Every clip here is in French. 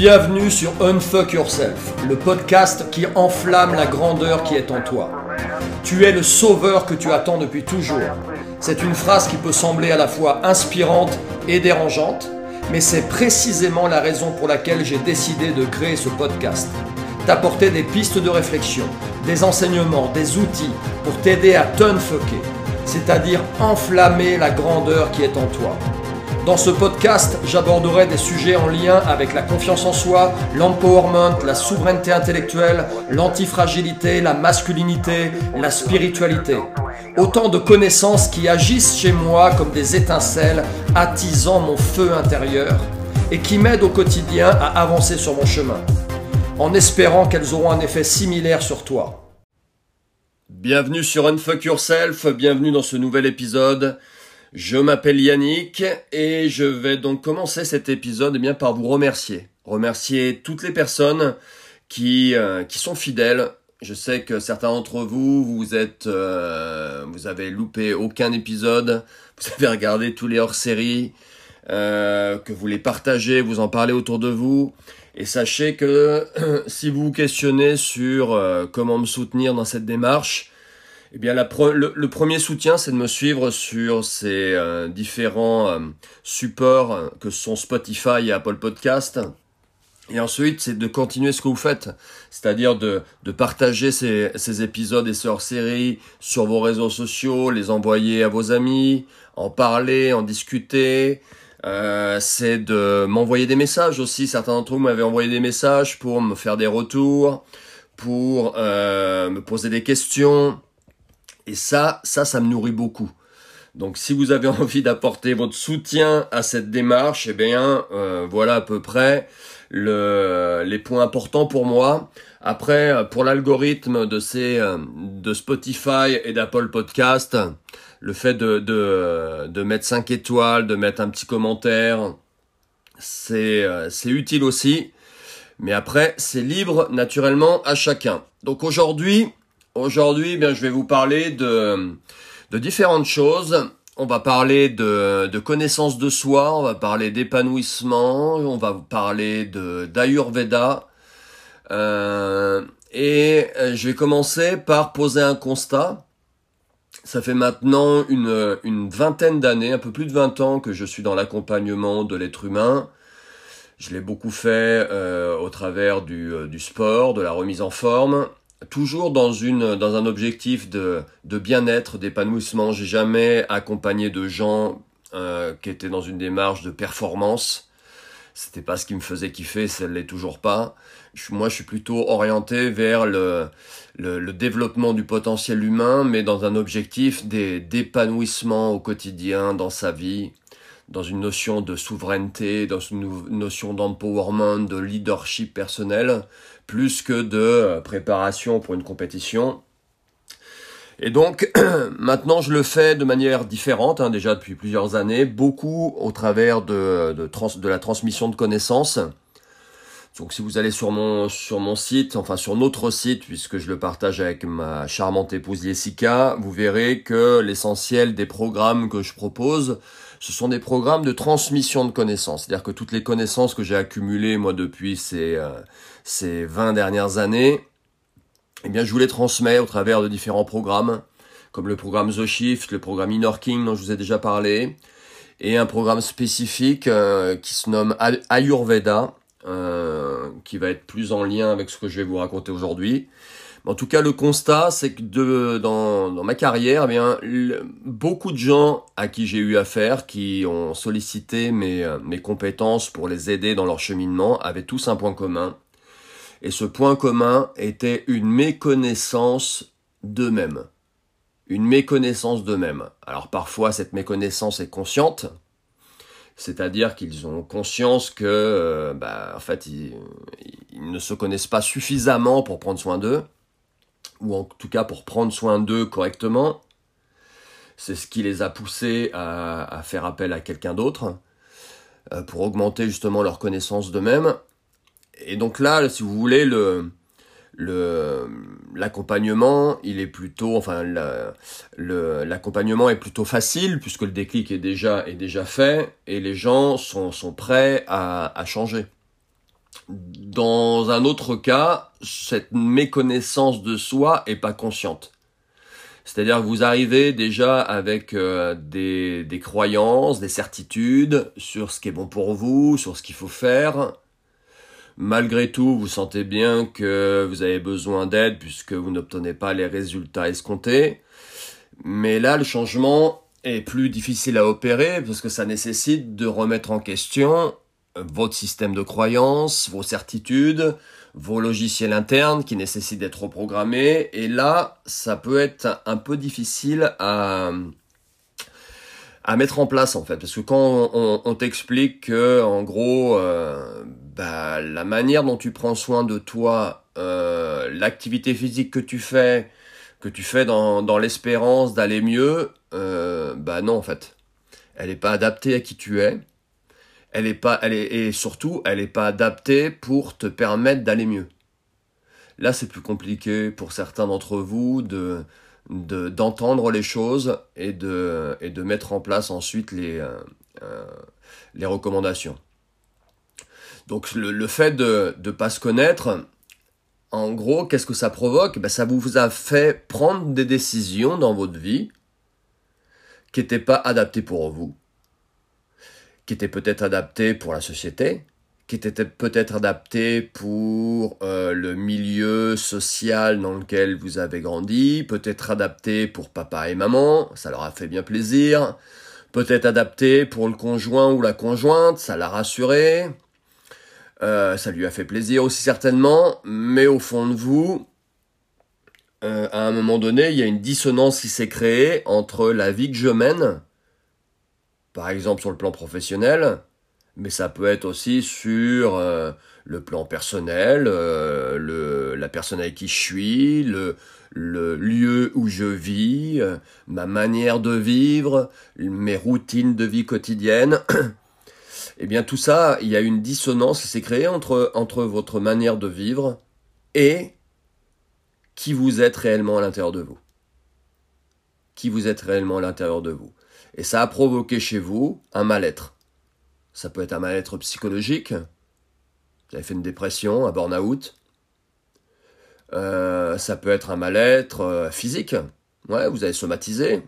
Bienvenue sur Unfuck Yourself, le podcast qui enflamme la grandeur qui est en toi. Tu es le sauveur que tu attends depuis toujours. C'est une phrase qui peut sembler à la fois inspirante et dérangeante, mais c'est précisément la raison pour laquelle j'ai décidé de créer ce podcast. T'apporter des pistes de réflexion, des enseignements, des outils pour t'aider à t'unfucker, c'est-à-dire enflammer la grandeur qui est en toi. Dans ce podcast, j'aborderai des sujets en lien avec la confiance en soi, l'empowerment, la souveraineté intellectuelle, l'antifragilité, la masculinité, la spiritualité. Autant de connaissances qui agissent chez moi comme des étincelles, attisant mon feu intérieur et qui m'aident au quotidien à avancer sur mon chemin, en espérant qu'elles auront un effet similaire sur toi. Bienvenue sur Unfuck Yourself, bienvenue dans ce nouvel épisode. Je m'appelle Yannick et je vais donc commencer cet épisode eh bien, par vous remercier. Remercier toutes les personnes qui, euh, qui sont fidèles. Je sais que certains d'entre vous, vous êtes, euh, vous avez loupé aucun épisode, vous avez regardé tous les hors-séries, euh, que vous les partagez, vous en parlez autour de vous. Et sachez que si vous vous questionnez sur comment me soutenir dans cette démarche, eh bien, le, premier soutien, c'est de me suivre sur ces euh, différents euh, supports euh, que sont Spotify et Apple Podcast. Et ensuite, c'est de continuer ce que vous faites, c'est-à-dire de, partager ces, épisodes et ces hors-séries sur vos réseaux sociaux, les envoyer à vos amis, en parler, en discuter. C'est de m'envoyer des messages aussi. Certains d'entre vous m'avaient envoyé des messages pour me faire des retours, pour me poser des questions. Et ça, ça, ça me nourrit beaucoup. Donc si vous avez envie d'apporter votre soutien à cette démarche, eh bien euh, voilà à peu près le, les points importants pour moi. Après, pour l'algorithme de ces de Spotify et d'Apple Podcast, le fait de, de, mettre 5 étoiles, de mettre un petit commentaire, c'est utile aussi. Mais après, c'est libre naturellement à chacun. Donc aujourd'hui, Aujourd'hui, eh bien, je vais vous parler de, de différentes choses. On va parler de, de connaissance de soi, on va parler d'épanouissement, on va parler de d'Ayurveda. Euh, et euh, je vais commencer par poser un constat. Ça fait maintenant une, une vingtaine d'années, un peu plus de 20 ans que je suis dans l'accompagnement de l'être humain. Je l'ai beaucoup fait euh, au travers du, du sport, de la remise en forme toujours dans une dans un objectif de, de bien-être, d'épanouissement. J'ai jamais accompagné de gens euh, qui étaient dans une démarche de performance. C'était pas ce qui me faisait kiffer, ça l'est toujours pas. moi, je suis plutôt orienté vers le, le, le, développement du potentiel humain, mais dans un objectif d'épanouissement au quotidien, dans sa vie, dans une notion de souveraineté, dans une notion d'empowerment, de leadership personnel, plus que de euh, préparation pour une compétition. Et donc maintenant je le fais de manière différente, hein, déjà depuis plusieurs années, beaucoup au travers de, la transmission de connaissances. Donc si vous allez sur mon, sur mon site, enfin sur notre site, puisque je le partage avec ma charmante épouse Jessica, vous verrez que l'essentiel des programmes que je propose, ce sont des programmes de transmission de connaissances. C'est-à-dire que toutes les connaissances que j'ai accumulées moi depuis ces, euh, ces 20 dernières années, eh bien je vous les transmets au travers de différents programmes, comme le programme The Shift, le programme Inner King dont je vous ai déjà parlé, et un programme spécifique euh, qui se nomme Ayurveda, euh, qui va être plus en lien avec ce que je vais vous raconter aujourd'hui. En tout cas, le constat, c'est que de, dans, dans, ma carrière, eh bien, beaucoup de gens à qui j'ai eu affaire, qui ont sollicité mes, euh, mes compétences pour les aider dans leur cheminement, avaient tous un point commun. Et ce point commun était une méconnaissance d'eux-mêmes. Une méconnaissance d'eux-mêmes. Alors parfois, cette méconnaissance est consciente, c'est-à-dire qu'ils ont conscience que, euh, bah, en fait, ils, ne se connaissent pas suffisamment pour prendre soin d'eux, ou en tout cas pour prendre soin d'eux correctement. C'est ce qui les a poussés à, faire appel à quelqu'un d'autre euh, pour augmenter justement leur connaissance d'eux-mêmes. Et donc là, si vous voulez, le, l'accompagnement il est plutôt enfin l'accompagnement est plutôt facile puisque le déclic est déjà est déjà fait et les gens sont sont prêts à changer Dans un autre cas, cette méconnaissance de soi est pas consciente. C'est-à-dire que vous arrivez déjà avec euh, des, des croyances, des certitudes sur ce qui est bon pour vous, sur ce qu'il faut faire. Malgré tout, vous sentez bien que vous avez besoin d'aide puisque vous n'obtenez pas les résultats escomptés. Mais là, le changement est plus difficile à opérer parce que ça nécessite de remettre en question votre système de croyances, vos certitudes, vos logiciels internes qui nécessitent d'être reprogrammés. Et là, ça peut être un peu difficile à, à mettre en place en fait. Parce que quand on, t'explique que, en gros, euh, bah, la manière dont tu prends soin de toi, euh, l'activité physique que tu fais, que tu fais dans, dans l'espérance d'aller mieux, euh, bah non en fait. Elle n'est pas adaptée à qui tu es elle est pas, elle est, et surtout, elle n'est pas adaptée pour te permettre d'aller mieux. Là, c'est plus compliqué pour certains d'entre vous de, d'entendre les choses et de, et de mettre en place ensuite les, euh, euh, les recommandations. Donc le, fait de ne pas se connaître, en gros, qu'est-ce que ça provoque? Ben, Ça vous a fait prendre des décisions dans votre vie qui n'étaient pas adaptées pour vous qui était peut-être adapté pour la société, qui était peut-être adapté pour euh, le milieu social dans lequel vous avez grandi, peut-être adapté pour papa et maman, ça leur a fait bien plaisir, peut-être adapté pour le conjoint ou la conjointe, ça l'a rassuré, euh, ça lui a fait plaisir aussi certainement, mais au fond de vous, euh, à un moment donné, il y a une dissonance qui s'est créée entre la vie que je mène, par exemple sur le plan professionnel, mais ça peut être aussi sur euh, le plan personnel, euh, le, la personne avec qui je suis, le, le lieu où je vis, euh, ma manière de vivre, mes routines de vie quotidienne. Eh bien tout ça, il y a une dissonance qui s'est créée entre, entre votre manière de vivre et qui vous êtes réellement à l'intérieur de vous. Qui vous êtes réellement à l'intérieur de vous. Et ça a provoqué chez vous un mal-être. Ça peut être un mal-être psychologique. Vous avez fait une dépression, un burn-out. Euh, ça peut être un mal-être euh, physique. Ouais, vous avez somatisé.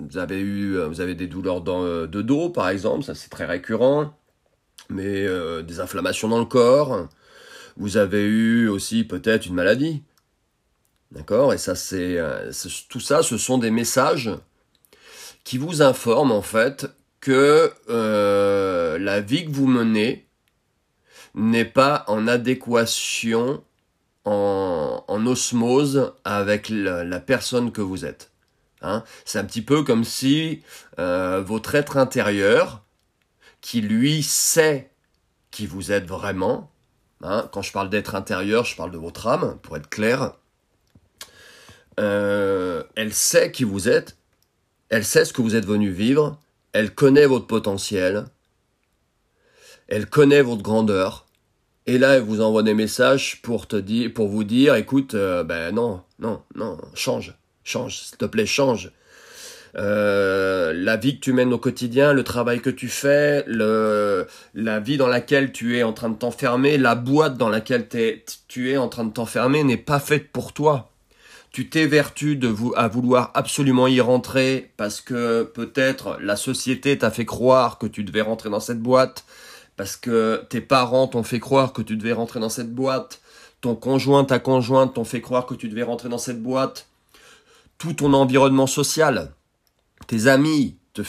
Vous avez eu, euh, vous avez des douleurs de dos, par exemple. Ça, c'est très récurrent. Mais des inflammations dans le corps. Vous avez eu aussi peut-être une maladie. D'accord? Et ça, c'est tout ça, ce sont des messages qui vous informe en fait que euh, la vie que vous menez n'est pas en adéquation, en, osmose avec la, personne que vous êtes. Hein? C'est un petit peu comme si euh, votre être intérieur, qui lui sait qui vous êtes vraiment, hein, quand je parle d'être intérieur, je parle de votre âme, pour être clair, euh, elle sait qui vous êtes, elle sait ce que vous êtes venu vivre, elle connaît votre potentiel, elle connaît votre grandeur, et là elle vous envoie des messages pour te dire, pour vous dire, écoute, euh, ben non, non, non, change, change, s'il te plaît, change. Euh, la vie que tu mènes au quotidien, le travail que tu fais, la vie dans laquelle tu es en train de t'enfermer, la boîte dans laquelle tu es en train de t'enfermer n'est pas faite pour toi tu t'évertues à vouloir absolument y rentrer parce que peut-être la société t'a fait croire que tu devais rentrer dans cette boîte, parce que tes parents t'ont fait croire que tu devais rentrer dans cette boîte, ton conjoint, ta conjointe t'ont fait croire que tu devais rentrer dans cette boîte, tout ton environnement social, tes amis te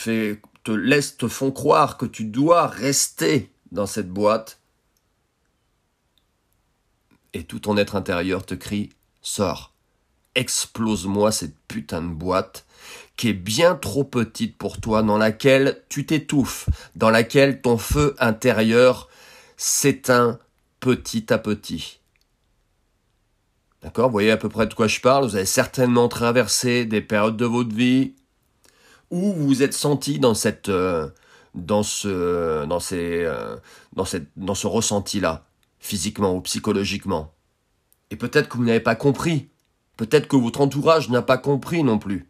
font croire que tu dois rester dans cette boîte, et tout ton être intérieur te crie, sors explose-moi cette putain de boîte qui est bien trop petite pour toi, dans laquelle tu t'étouffes, dans laquelle ton feu intérieur s'éteint petit à petit. D'accord? Vous voyez à peu près de quoi je parle? Vous avez certainement traversé des périodes de votre vie où vous vous êtes senti dans cette, euh, dans ce, dans ces, euh, dans cette, dans ce ressenti-là, physiquement ou psychologiquement. Et peut-être que vous n'avez pas compris Peut-être que votre entourage n'a pas compris non plus.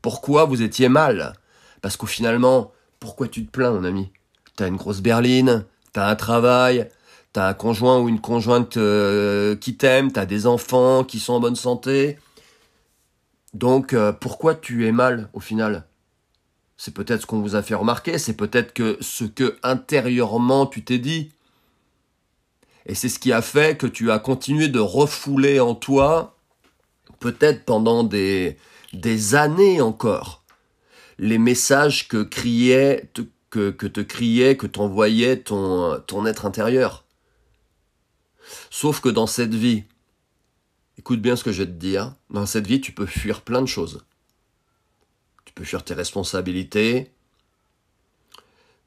Pourquoi vous étiez mal? Parce qu'au finalement, pourquoi tu te plains, mon ami? T'as une grosse berline, t'as un travail, T'as un conjoint ou une conjointe euh, qui t'aime, t'as des enfants qui sont en bonne santé. Donc euh, pourquoi tu es mal au final? C'est peut-être ce qu'on vous a fait remarquer, c'est peut-être que ce que intérieurement tu t'es dit. Et c'est ce qui a fait que tu as continué de refouler en toi, peut-être pendant des, années encore, les messages que criait, que, te criait, que t'envoyait ton, ton être intérieur. Sauf que dans cette vie, écoute bien ce que je vais te dire, dans cette vie, tu peux fuir plein de choses. Tu peux fuir tes responsabilités,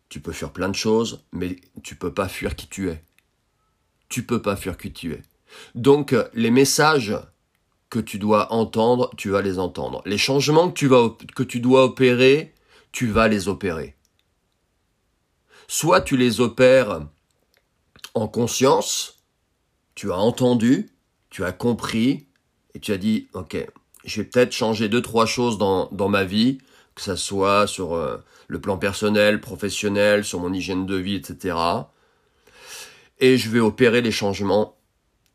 tu peux fuir plein de choses, mais tu peux pas fuir qui tu es. Tu peux pas fuir qui tu es. Donc, les messages tu dois entendre, tu vas les entendre. Les changements que tu, vas, que tu dois opérer, tu vas les opérer. Soit tu les opères en conscience, tu as entendu, tu as compris, et tu as dit, ok, je vais peut-être changer deux, trois choses dans, dans ma vie, que ça soit sur euh, le plan personnel, professionnel, sur mon hygiène de vie, etc. Et je vais opérer les changements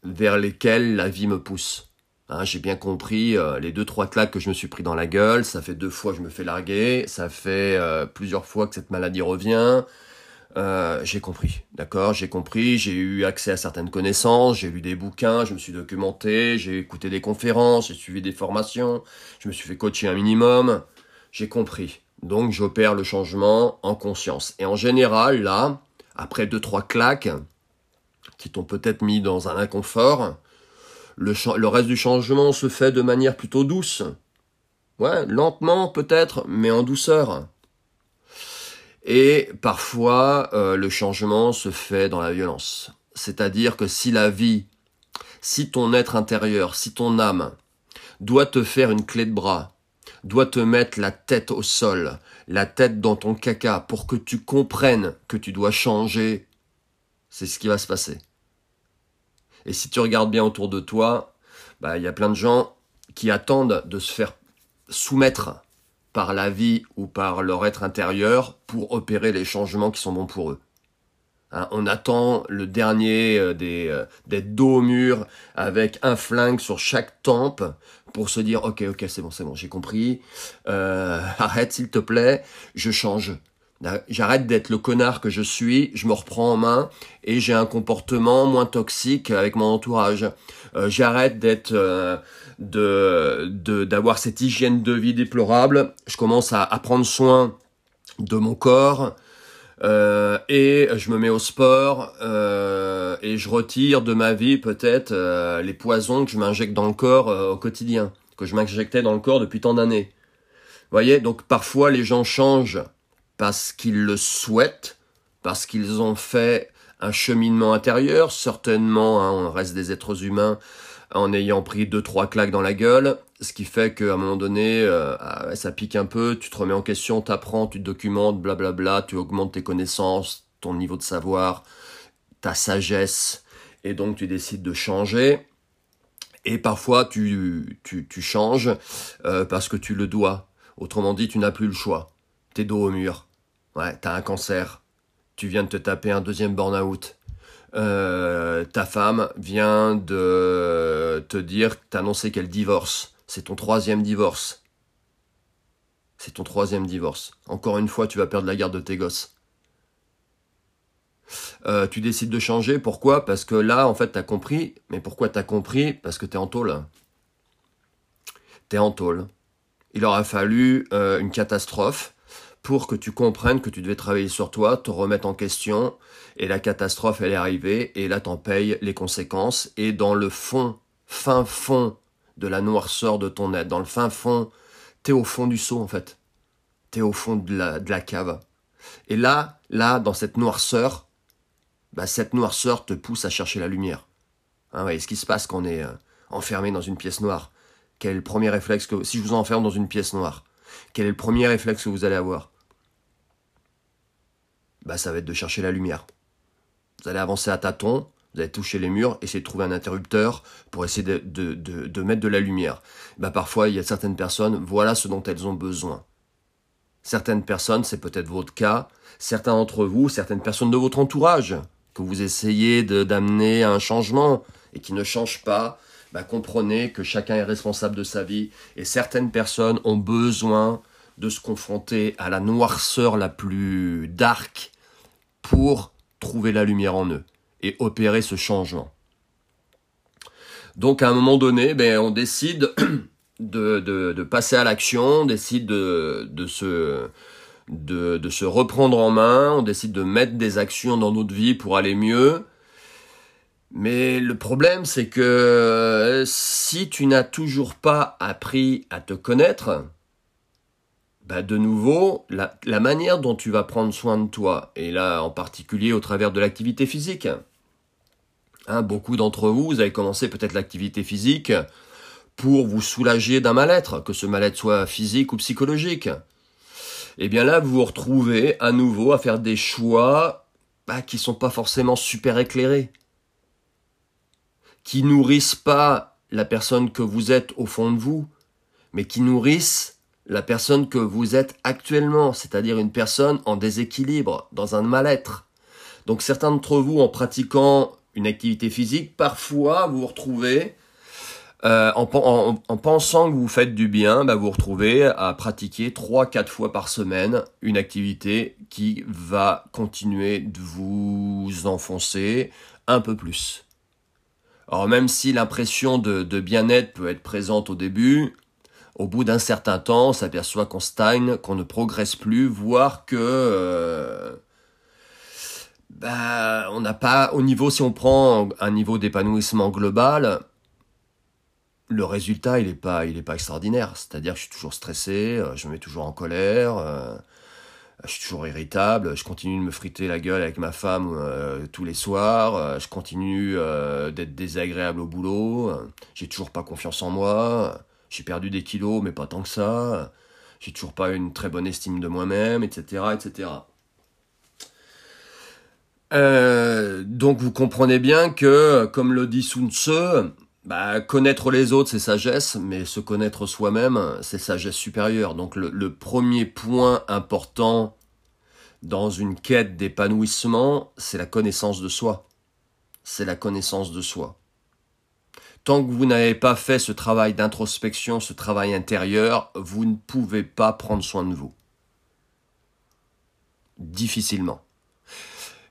vers lesquels la vie me pousse. Hein, j'ai bien compris euh, les deux trois claques que je me suis pris dans la gueule. Ça fait deux fois que je me fais larguer. Ça fait euh, plusieurs fois que cette maladie revient. Euh, j'ai compris, d'accord, j'ai compris, j'ai eu accès à certaines connaissances, j'ai lu des bouquins, je me suis documenté, j'ai écouté des conférences, j'ai suivi des formations, je me suis fait coacher un minimum, j'ai compris. Donc j'opère le changement en conscience. Et en général, là, après deux, trois claques, qui t'ont peut-être mis dans un inconfort, le, reste du changement se fait de manière plutôt douce. Ouais, lentement peut-être, mais en douceur. Et parfois, euh, le changement se fait dans la violence. C'est-à-dire que si la vie, si ton être intérieur, si ton âme doit te faire une clé de bras, doit te mettre la tête au sol, la tête dans ton caca pour que tu comprennes que tu dois changer, c'est ce qui va se passer. Et si tu regardes bien autour de toi, bah, il y a plein de gens qui attendent de se faire soumettre par la vie ou par leur être intérieur pour opérer les changements qui sont bons pour eux. Hein, on attend le dernier euh, des, euh, des dos au mur avec un flingue sur chaque tempe pour se dire ok ok c'est bon c'est bon j'ai compris euh, arrête s'il te plaît je change J'arrête d'être le connard que je suis, je me reprends en main et j'ai un comportement moins toxique avec mon entourage. Euh, j'arrête d'être euh, de d'avoir cette hygiène de vie déplorable. Je commence à, prendre soin de mon corps euh, et je me mets au sport et je retire de ma vie peut-être les poisons que je m'injecte dans le corps au quotidien, que je m'injectais dans le corps depuis tant d'années. Vous voyez, donc parfois les gens changent parce qu'ils le souhaitent, parce qu'ils ont fait un cheminement intérieur, certainement, hein, on reste des êtres humains en ayant pris deux trois claques dans la gueule, ce qui fait qu'à un moment donné, euh, ah ça pique un peu, tu te remets en question, t'apprends, tu te documentes, blablabla, tu augmentes tes connaissances, ton niveau de savoir, ta sagesse, et donc tu décides de changer. Et parfois tu, tu, changes euh, parce que tu le dois. Autrement dit, tu n'as plus le choix. T'es dos au mur. Ouais, t'as un cancer. Tu viens de te taper un deuxième burn-out. Euh, ta femme vient de te dire, t'annoncer qu'elle divorce. C'est ton troisième divorce. C'est ton troisième divorce. Encore une fois, tu vas perdre la garde de tes gosses. Euh, tu décides de changer, pourquoi? Parce que là, en fait, t'as compris. Mais pourquoi t'as compris? Parce que t'es en tôle. T'es en tôle. Il aura fallu euh, une catastrophe pour que tu comprennes que tu devais travailler sur toi, te remettre en question, et la catastrophe, elle est arrivée, et là, t'en payes les conséquences, et dans le fond, fin fond de la noirceur de ton être, dans le fin fond, t'es au fond du seau, en fait. T'es au fond de la, de la cave. Et là, là, dans cette noirceur, bah, cette noirceur te pousse à chercher la lumière. Hein, ouais, ce qui se passe quand on est euh, enfermé dans une pièce noire? Quel est le premier réflexe que... Si je vous enferme dans une pièce noire, quel est le premier réflexe que vous allez avoir? Bah ça va être de chercher la lumière. Vous allez avancer à tâtons, vous allez toucher les murs, essayer de trouver un interrupteur pour essayer de, de, mettre de la lumière. Bah parfois, il y a certaines personnes, voilà ce dont elles ont besoin. Certaines personnes, c'est peut-être votre cas, certains d'entre vous, certaines personnes de votre entourage, que vous essayez d'amener à un changement et qui ne change pas, bah, comprenez que chacun est responsable de sa vie et certaines personnes ont besoin de se confronter à la noirceur la plus dark pour trouver la lumière en eux et opérer ce changement. Donc à un moment donné, ben, on décide de, passer à l'action, on décide de, se, de, se reprendre en main, on décide de mettre des actions dans notre vie pour aller mieux. Mais le problème, c'est que si tu n'as toujours pas appris à te connaître, bah de nouveau, la, manière dont tu vas prendre soin de toi, et là en particulier au travers de l'activité physique. Hein, beaucoup d'entre vous, vous avez commencé peut-être l'activité physique pour vous soulager d'un mal-être, que ce mal-être soit physique ou psychologique. Et eh bien là, vous vous retrouvez à nouveau à faire des choix bah, qui sont pas forcément super éclairés, qui nourrissent pas la personne que vous êtes au fond de vous, mais qui nourrissent la personne que vous êtes actuellement, c'est-à-dire une personne en déséquilibre, dans un mal-être. Donc certains d'entre vous, en pratiquant une activité physique, parfois vous vous retrouvez euh, en, pensant que vous faites du bien, bah, vous vous retrouvez à pratiquer 3-4 fois par semaine une activité qui va continuer de vous enfoncer un peu plus. Alors même si l'impression de, bien-être peut être présente au début, au bout d'un certain temps, on s'aperçoit qu'on stagne, qu'on ne progresse plus, voire que euh, bah, on n'a pas au niveau si on prend un niveau d'épanouissement global, le résultat, il n'est pas, pas extraordinaire. C'est-à-dire que je suis toujours stressé, euh, je me mets toujours en colère, euh, je suis toujours irritable, je continue de me friter la gueule avec ma femme tous les soirs, je continue d'être désagréable au boulot, j'ai toujours pas confiance en moi, j'ai perdu des kilos, mais pas tant que ça, j'ai toujours pas une très bonne estime de moi-même, etc., etc. donc vous comprenez bien que, comme le dit Sun Tzu, bah, connaître les autres, c'est sagesse, mais se connaître soi-même, c'est sagesse supérieure. Donc le, premier point important dans une quête d'épanouissement, c'est la connaissance de soi. C'est la connaissance de soi. Tant que vous n'avez pas fait ce travail d'introspection, ce travail intérieur, vous ne pouvez pas prendre soin de vous. Difficilement.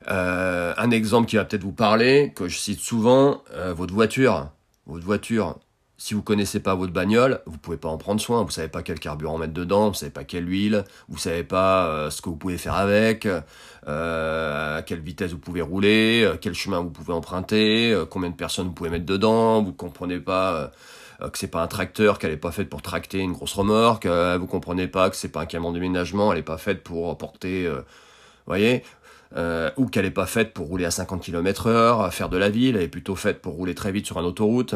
Euh, un exemple qui va peut-être vous parler, que je cite souvent, euh, votre voiture votre voiture, si vous connaissez pas votre bagnole, vous pouvez pas en prendre soin. Vous savez pas quel carburant mettre dedans, vous savez pas quelle huile, vous savez pas euh, ce que vous pouvez faire avec, euh, à quelle vitesse vous pouvez rouler, euh, quel chemin vous pouvez emprunter, combien de personnes vous pouvez mettre dedans. Vous comprenez pas que c'est pas un tracteur, qu'elle est pas faite pour tracter une grosse remorque. vous comprenez pas que c'est pas un camion de déménagement, elle est pas faite pour porter, voyez. Euh, ou qu'elle n'est pas faite pour rouler à 50 km heure, faire de la ville, elle est plutôt faite pour rouler très vite sur une autoroute.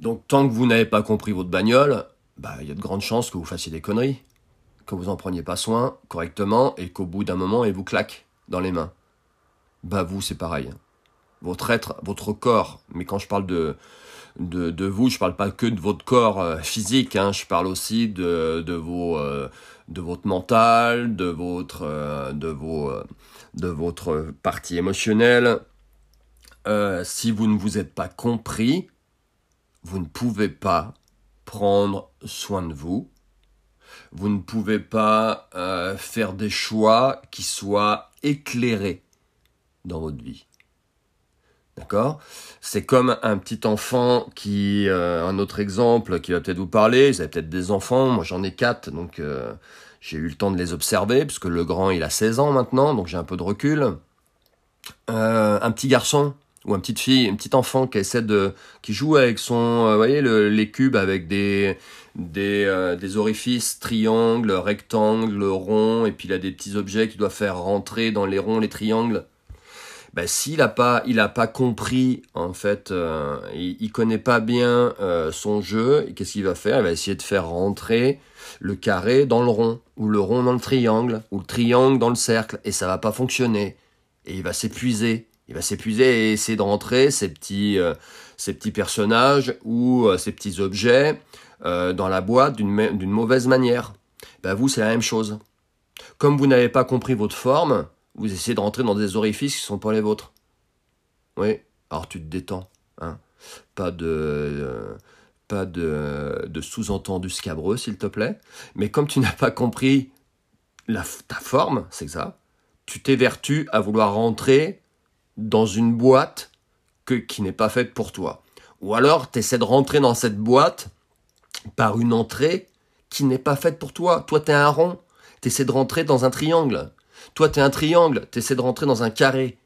Donc tant que vous n'avez pas compris votre bagnole, bah il y a de grandes chances que vous fassiez des conneries, que vous en preniez pas soin correctement et qu'au bout d'un moment, il vous claque dans les mains. Bah vous, c'est pareil. Votre être, votre corps, mais quand je parle de, de, vous, je parle pas que de votre corps euh, physique, hein, je parle aussi de, de vos... Euh, de votre mental, de votre, euh, de vos, de votre partie émotionnelle. Si vous ne vous êtes pas compris, vous ne pouvez pas prendre soin de vous. Vous ne pouvez pas faire des choix qui soient éclairés dans votre vie. D'accord? C'est comme un petit enfant qui, euh, un autre exemple qui va peut-être vous parler, vous avez peut-être des enfants, moi j'en ai quatre, donc euh, j'ai eu le temps de les observer, puisque le grand il a 16 ans maintenant, donc j'ai un peu de recul. Euh, un petit garçon ou une petite fille, un petit enfant qui essaie de, qui joue avec son, vous voyez les cubes avec des, des, des orifices, triangles, rectangles, ronds, et puis il a des petits objets qu'il doit faire rentrer dans les ronds, les triangles. Ben, s'il n'a pas, il a pas compris en fait, euh, il, il, connaît pas bien euh, son jeu, qu'est-ce qu'il va faire? Il va essayer de faire rentrer le carré dans le rond, ou le rond dans le triangle, ou le triangle dans le cercle, et ça va pas fonctionner. Et il va s'épuiser. Il va s'épuiser et essayer de rentrer ces petits, euh, ces petits personnages ou ces petits objets dans la boîte d'une mauvaise manière. Ben vous, c'est la même chose. Comme vous n'avez pas compris votre forme, Vous essayez de rentrer dans des orifices qui ne sont pas les vôtres. Oui, alors tu te détends. Hein. Pas de, euh, pas de, sous-entendu scabreux, s'il te plaît. Mais comme tu n'as pas compris ta forme, c'est ça, tu t'évertues à vouloir rentrer dans une boîte que, qui n'est pas faite pour toi. Ou alors, tu essaies de rentrer dans cette boîte par une entrée qui n'est pas faite pour toi. Toi, tu es un rond, tu essaies de rentrer dans un triangle. Toi, tu es un triangle, tu essaies de rentrer dans un carré.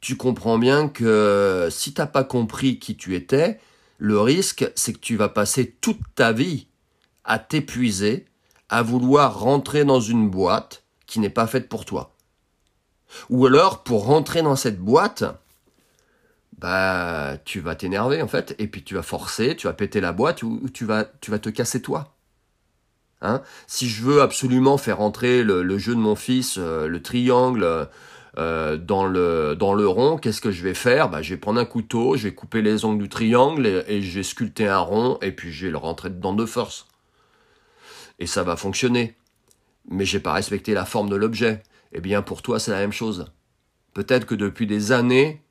Tu comprends bien que si t'as pas compris qui tu étais, le risque, c'est que tu vas passer toute ta vie à t'épuiser, à vouloir rentrer dans une boîte qui n'est pas faite pour toi. Ou alors, pour rentrer dans cette boîte, bah, tu vas t'énerver en fait, et puis tu vas forcer, tu vas péter la boîte, ou, tu vas, te casser toi. Hein? Si je veux absolument faire entrer le, jeu de mon fils, euh, le triangle, euh, dans, le, dans le rond, qu'est-ce que je vais faire? Bah, Je vais prendre un couteau, je vais couper les ongles du triangle et, et je vais sculpter un rond, et puis je vais le rentrer dedans de force. Et ça va fonctionner. Mais j'ai pas respecté la forme de l'objet. Eh bien, pour toi, c'est la même chose. Peut-être que depuis des années,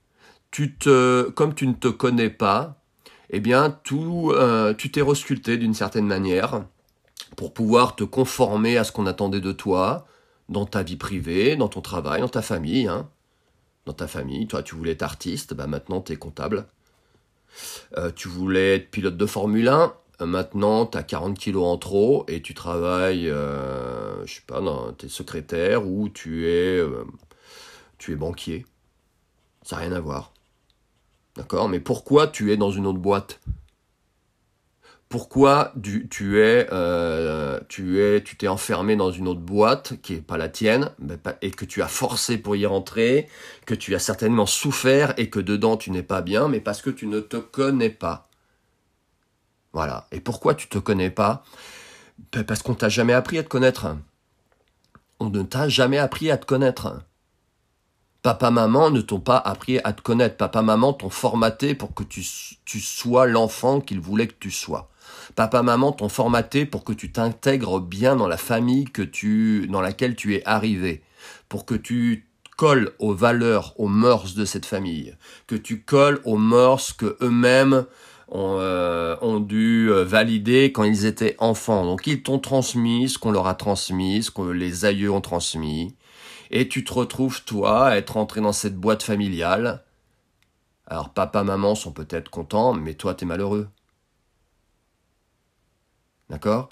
tu te, comme tu ne te connais pas, eh bien, tout, euh, tu t'es resculpté d'une certaine manière pour pouvoir te conformer à ce qu'on attendait de toi dans ta vie privée, dans ton travail, dans ta famille. Hein. Dans ta famille, toi, tu voulais être artiste, bah maintenant, tu es comptable. Euh, tu voulais être pilote de Formule 1, euh, maintenant, tu as 40 kilos en trop et tu travailles, euh, je sais pas, tu es secrétaire ou tu es, tu es banquier. Ça n'a rien à voir. D'accord? Mais pourquoi tu es dans une autre boîte? Pourquoi tu, es, euh, tu es, tu t'es enfermé dans une autre boîte qui n'est pas la tienne et que tu as forcé pour y rentrer, que tu as certainement souffert et que dedans tu n'es pas bien, mais parce que tu ne te connais pas? Voilà. Et pourquoi tu te connais pas? Ben, Parce qu'on t'a jamais appris à te connaître. On ne t'a jamais appris à te connaître. Papa, maman ne t'ont pas appris à te connaître. Papa, maman t'ont formaté pour que tu, sois l'enfant qu'ils voulaient que tu sois. Papa, maman t'ont formaté pour que tu t'intègres bien dans la famille que tu, dans laquelle tu es arrivé. Pour que tu colles aux valeurs, aux mœurs de cette famille. Que tu colles aux mœurs que eux-mêmes ont, euh, ont, dû euh, valider quand ils étaient enfants. Donc ils t'ont transmis ce qu'on leur a transmis, ce que les aïeux ont transmis et tu te retrouves, toi, à être entré dans cette boîte familiale. Alors papa, maman sont peut-être contents, mais toi, t'es malheureux. D'accord?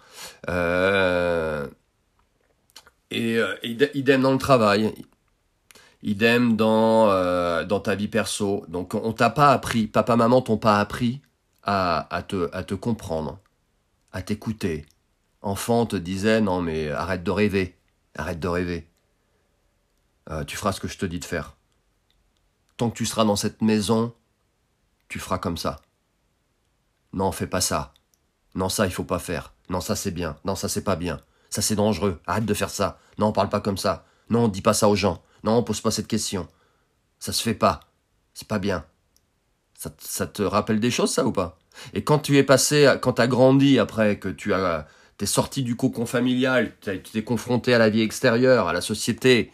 Euh, Et idem dans le travail. Idem dans, dans ta vie perso. Donc on t'a pas appris, papa, maman t'ont pas appris à, te, comprendre, à t'écouter. Enfant, te disait non mais arrête de rêver, arrête de rêver. Euh, tu feras ce que je te dis de faire. Tant que tu seras dans cette maison, tu feras comme ça. Non, fais pas ça. Non, ça, il faut pas faire. Non, ça, c'est bien. Non, ça, c'est pas bien. Ça, c'est dangereux. Arrête de faire ça. Non, parle pas comme ça. Non, dis pas ça aux gens. Non, pose pas cette question. Ça se fait pas. C'est pas bien. Ça, te rappelle des choses, ça, ou pas? Et quand tu es passé, quand tu as grandi après, que tu as, t'es sorti du cocon familial, tu t'es confronté à la vie extérieure, à la société,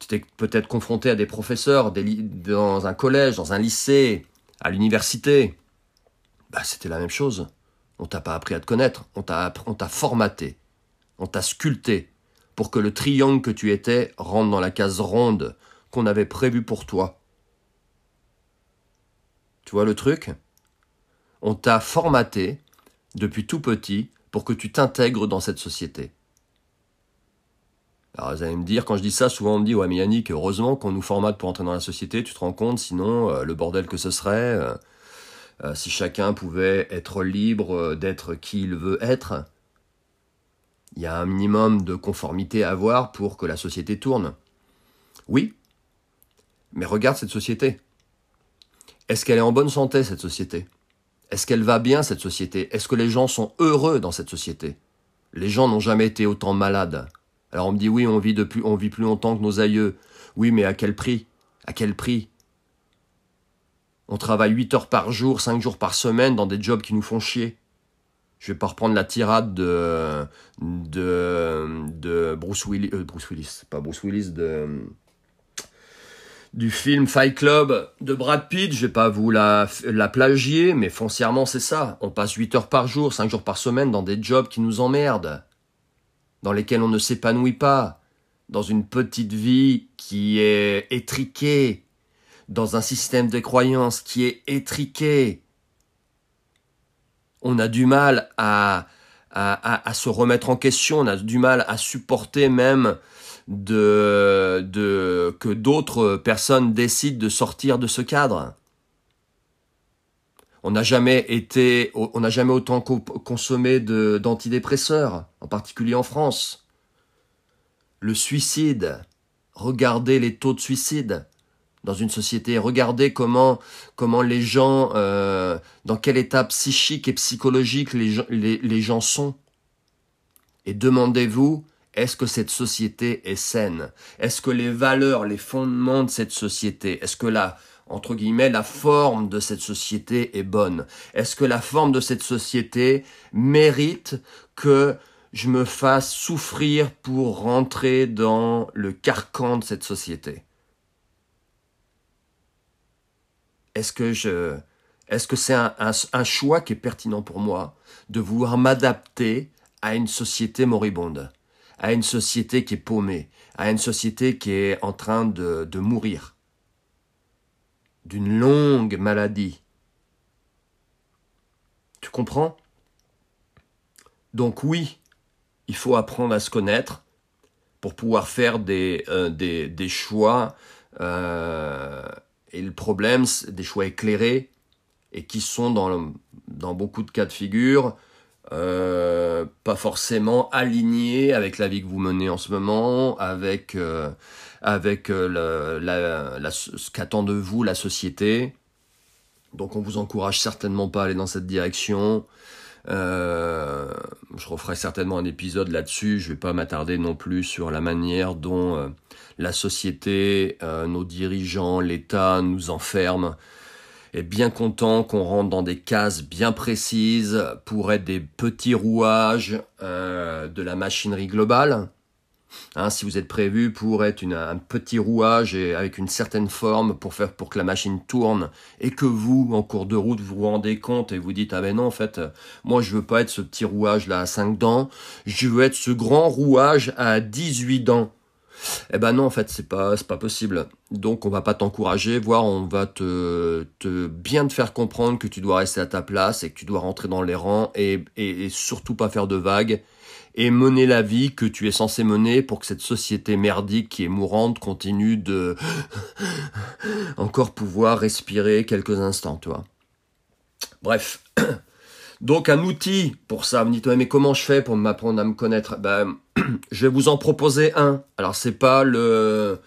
tu t'es peut-être confronté à des professeurs dans un collège, dans un lycée, à l'université. Bah, c'était la même chose. On t'a pas appris à te connaître, on t'a formaté, on t'a sculpté pour que le triangle que tu étais rentre dans la case ronde qu'on avait prévue pour toi. Vois le truc On t'a formaté depuis tout petit pour que tu t'intègres dans cette société. Alors vous allez me dire, quand je dis ça, souvent on me dit, ouais mais Yannick, heureusement qu'on nous formate pour entrer dans la société, tu te rends compte, sinon euh, le bordel que ce serait, euh, euh, si chacun pouvait être libre d'être qui il veut être, il y a un minimum de conformité à avoir pour que la société tourne. Oui, mais regarde cette société. Est-ce qu'elle est en bonne santé, cette société? Est-ce qu'elle va bien, cette société? Est-ce que les gens sont heureux dans cette société? Les gens n'ont jamais été autant malades. Alors on me dit oui, on vit, depuis, plus longtemps que nos aïeux. Oui, mais à quel prix? À quel prix? On travaille 8 heures par jour, 5 jours par semaine dans des jobs qui nous font chier. Je vais pas reprendre la tirade de, de, de Bruce Willis, euh, Bruce Willis, pas Bruce Willis, de, du film Fight Club de Brad Pitt. Je vais pas vous la, la plagier, mais foncièrement c'est ça. On passe 8 heures par jour, 5 jours par semaine dans des jobs qui nous emmerdent, dans lesquels on ne s'épanouit pas, dans une petite vie qui est étriquée, dans un système de croyances qui est étriqué. On a du mal à, se remettre en question, on a du mal à supporter même de, de que d'autres personnes décident de sortir de ce cadre. On n'a jamais été, on n'a jamais autant consommé d'antidépresseurs, en particulier en France. Le suicide, regardez les taux de suicide dans une société, regardez comment comment les gens, euh, dans quel état psychique et psychologique les, les gens sont. Et demandez-vous est-ce que cette société est saine? Est-ce que les valeurs, les fondements de cette société, est-ce que la, entre guillemets, la forme de cette société est bonne? Est-ce que la forme de cette société mérite que je me fasse souffrir pour rentrer dans le carcan de cette société? Est-ce que c'est un choix qui est pertinent pour moi de vouloir m'adapter à une société moribonde? À une société qui est paumée, à une société qui est en train de, mourir d'une longue maladie. Tu comprends? Donc oui, il faut apprendre à se connaître pour pouvoir faire des, euh, choix. Euh, et le problème, des choix éclairés et qui sont dans beaucoup de cas de figure euh, pas forcément aligné avec la vie que vous menez en ce moment, avec euh, avec euh, ce qu'attend de vous la société. Donc on vous encourage certainement pas à aller dans cette direction. je referai certainement un épisode là-dessus. Je vais pas m'attarder non plus sur la manière dont la société, nos dirigeants, l'État nous enferment est bien content qu'on rentre dans des cases bien précises pour être des petits rouages euh, de la machinerie globale. Hein, si vous êtes prévu pour être un petit rouage avec une certaine forme pour faire pour que la machine tourne et que vous en cours de route vous vous rendez compte et vous dites ah ben non en fait moi je veux pas être ce petit rouage là à 5 dents je veux être ce grand rouage à 18 dents eh ben non, en fait, c'est pas, pas possible. Donc, on va pas t'encourager, voire on va te, te bien te faire comprendre que tu dois rester à ta place et que tu dois rentrer dans les rangs et, et, surtout pas faire de vagues et mener la vie que tu es censé mener pour que cette société merdique qui est mourante continue de encore pouvoir respirer quelques instants, toi. Bref. Donc un outil pour ça, vous me dites mais comment je fais pour m'apprendre à me connaître? Ben je vais vous en proposer un. Alors c'est pas le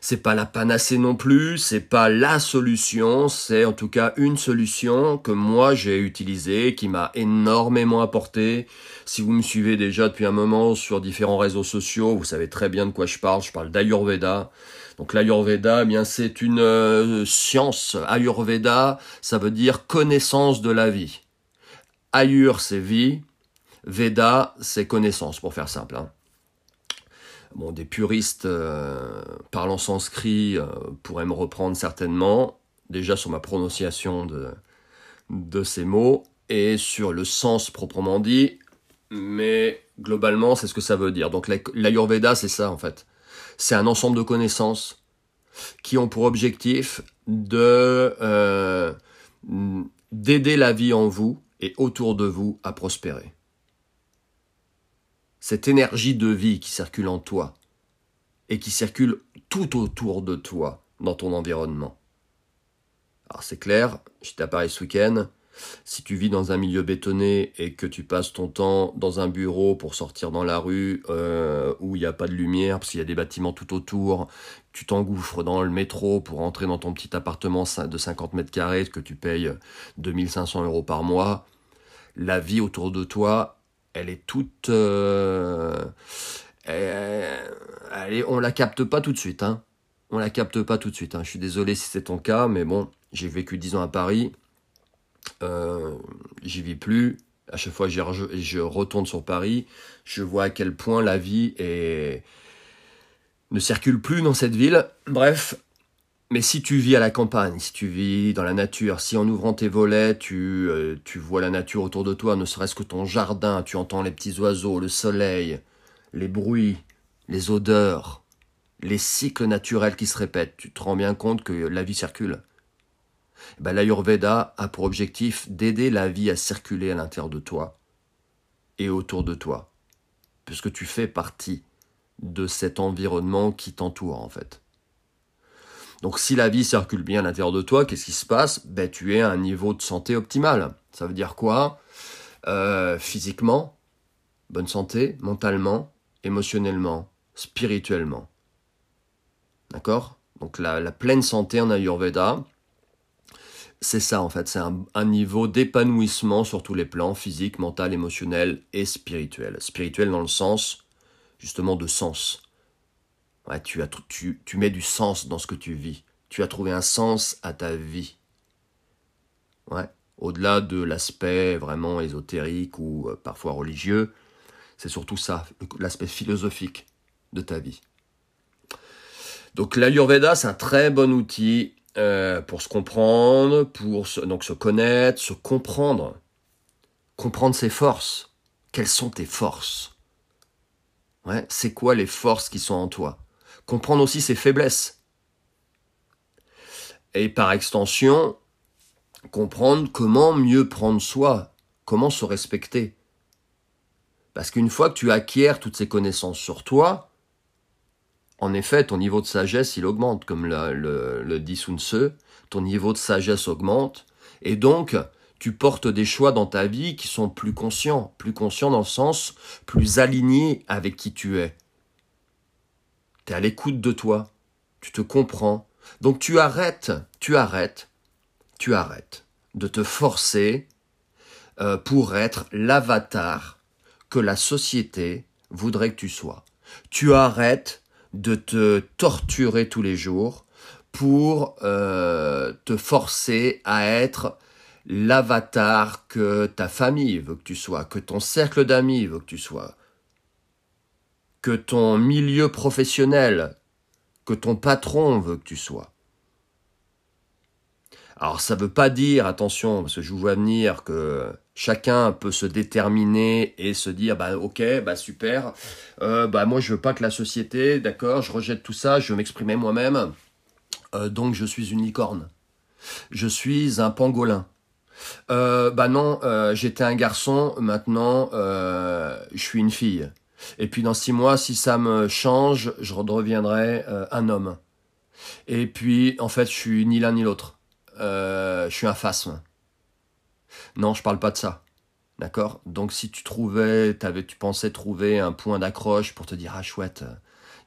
c'est pas la panacée non plus, c'est pas la solution, c'est en tout cas une solution que moi j'ai utilisée, qui m'a énormément apporté. Si vous me suivez déjà depuis un moment sur différents réseaux sociaux, vous savez très bien de quoi je parle. Je parle d'Ayurveda. Donc l'Ayurveda, eh bien c'est une euh, science. Ayurveda, ça veut dire connaissance de la vie. Ayur, c'est vie. Veda, c'est connaissance, pour faire simple. Hein. Bon, des puristes euh, parlant sanskrit euh, pourraient me reprendre certainement, déjà sur ma prononciation de, de ces mots et sur le sens proprement dit, mais globalement, c'est ce que ça veut dire. Donc l'Ayurveda, c'est ça en fait. C'est un ensemble de connaissances qui ont pour objectif de euh, d'aider la vie en vous et autour de vous à prospérer cette énergie de vie qui circule en toi et qui circule tout autour de toi dans ton environnement. Alors c'est clair, j'étais à Paris ce week-end, si tu vis dans un milieu bétonné et que tu passes ton temps dans un bureau pour sortir dans la rue euh, où il n'y a pas de lumière parce qu'il y a des bâtiments tout autour, tu t'engouffres dans le métro pour entrer dans ton petit appartement de 50 mètres carrés que tu payes 2500 euros par mois, la vie autour de toi elle est toute... Euh, on la capte pas tout de suite. Hein. On la capte pas tout de suite. Hein. Je suis désolé si c'est ton cas, mais bon, j'ai vécu 10 ans à Paris. Euh, j'y vis plus. À chaque fois je retourne sur Paris, je vois à quel point la vie ne circule plus dans cette ville. Bref, mais si tu vis à la campagne, si tu vis dans la nature, si en ouvrant tes volets, tu, euh, tu vois la nature autour de toi, ne serait-ce que ton jardin, tu entends les petits oiseaux, le soleil, les bruits, les odeurs, les cycles naturels qui se répètent, tu te rends bien compte que la vie circule. Eh ben, L'Ayurveda a pour objectif d'aider la vie à circuler à l'intérieur de toi et autour de toi, puisque tu fais partie de cet environnement qui t'entoure en fait. Donc si la vie circule bien à l'intérieur de toi, qu'est-ce qui se passe? Ben, Tu es à un niveau de santé optimal. Ça veut dire quoi? Euh, Physiquement, bonne santé, mentalement, émotionnellement, spirituellement. D'accord? Donc la, pleine santé en Ayurveda, c'est ça en fait, c'est un, niveau d'épanouissement sur tous les plans, physique, mental, émotionnel et spirituel. Spirituel dans le sens justement de sens. tu, as, tu, tu mets du sens dans ce que tu vis. Tu as trouvé un sens à ta vie. Ouais. Au-delà de l'aspect vraiment ésotérique ou euh, parfois religieux, c'est surtout ça, l'aspect philosophique de ta vie. Donc l'Ayurveda, c'est un très bon outil euh, pour se comprendre, pour se, donc se connaître, se comprendre, comprendre ses forces. Quelles sont tes forces? Ouais, C'est quoi les forces qui sont en toi? Comprendre aussi ses faiblesses. Et par extension, comprendre comment mieux prendre soi, comment se respecter. Parce qu'une fois que tu acquiers toutes ces connaissances sur toi, en effet, ton niveau de sagesse, il augmente, comme le, dit Sun Tzu, ton niveau de sagesse augmente, et donc tu portes des choix dans ta vie qui sont plus conscients, plus conscients dans le sens plus alignés avec qui tu es. Tu es à l'écoute de toi, tu te comprends, donc tu arrêtes, tu arrêtes, tu arrêtes de te forcer euh, pour être l'avatar que la société voudrait que tu sois. Tu arrêtes de te torturer tous les jours pour euh, te forcer à être l'avatar que ta famille veut que tu sois, que ton cercle d'amis veut que tu sois, que ton milieu professionnel, que ton patron veut que tu sois. Alors ça ne veut pas dire, attention, parce que je vous vois venir, que chacun peut se déterminer et se dire, bah ok, bah super, euh, bah moi je veux pas que la société, d'accord, je rejette tout ça, je veux m'exprimer moi-même, euh, donc je suis une licorne. Je suis un pangolin. Euh, bah non, j'étais un garçon, maintenant je suis une fille. Et puis dans six mois, si ça me change, je redeviendrai un homme. Et puis en fait, je suis ni l'un ni l'autre. Euh, je suis un phasme. Non, je parle pas de ça. D'accord? Donc si tu trouvais, tu pensais trouver un point d'accroche pour te dire ah chouette, euh,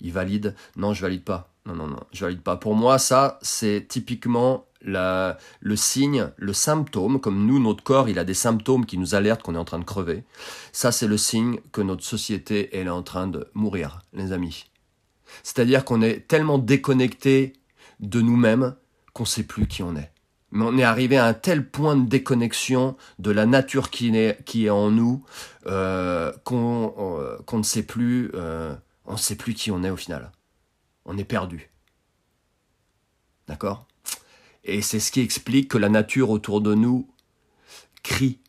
il valide. Non, je valide pas. Non, non, non, je valide pas. Pour moi, ça, c'est typiquement le signe, le symptôme, comme nous, notre corps, il a des symptômes qui nous alertent qu'on est en train de crever. Ça, c'est le signe que notre société, elle est en train de mourir, les amis. C'est-à-dire qu'on est tellement déconnecté de nous-mêmes qu'on sait plus qui on est mais on est arrivé à un tel point de déconnexion de la nature qui est, en nous euh, euh, qu'on ne sait plus, euh, on ne sait plus qui on est au final. On est perdu. D'accord? Et c'est ce qui explique que la nature autour de nous crie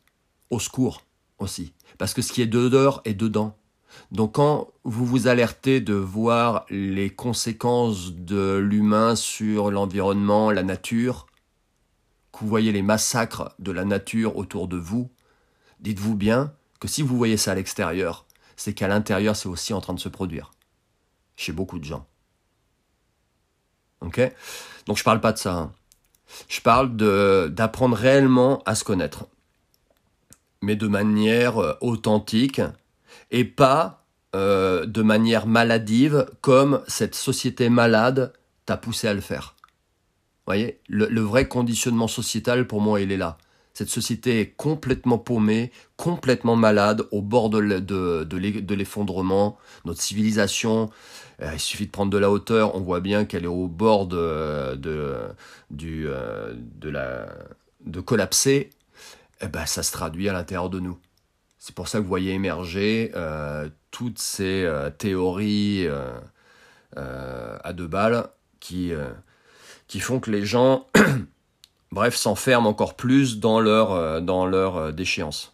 au secours aussi. Parce que ce qui est dehors est dedans. Donc quand vous vous alertez de voir les conséquences de l'humain sur l'environnement, la nature, vous voyez les massacres de la nature autour de vous, dites-vous bien que si vous voyez ça à l'extérieur, c'est qu'à l'intérieur, c'est aussi en train de se produire. Chez beaucoup de gens. Ok? Donc je parle pas de ça. Hein. Je parle d'apprendre réellement à se connaître. Mais de manière euh, authentique et pas euh, de manière maladive comme cette société malade t'a poussé à le faire voyez, le, vrai conditionnement sociétal, pour moi, il est là. Cette société est complètement paumée, complètement malade, au bord de, l'effondrement. Notre civilisation, euh, il suffit de prendre de la hauteur, on voit bien qu'elle est au bord de, du, euh, de, la, de collapser. Eh ben, ça se traduit à l'intérieur de nous. C'est pour ça que vous voyez émerger toutes ces théories à deux balles qui, qui font que les gens, bref, s'enferment encore plus dans leur, dans leur déchéance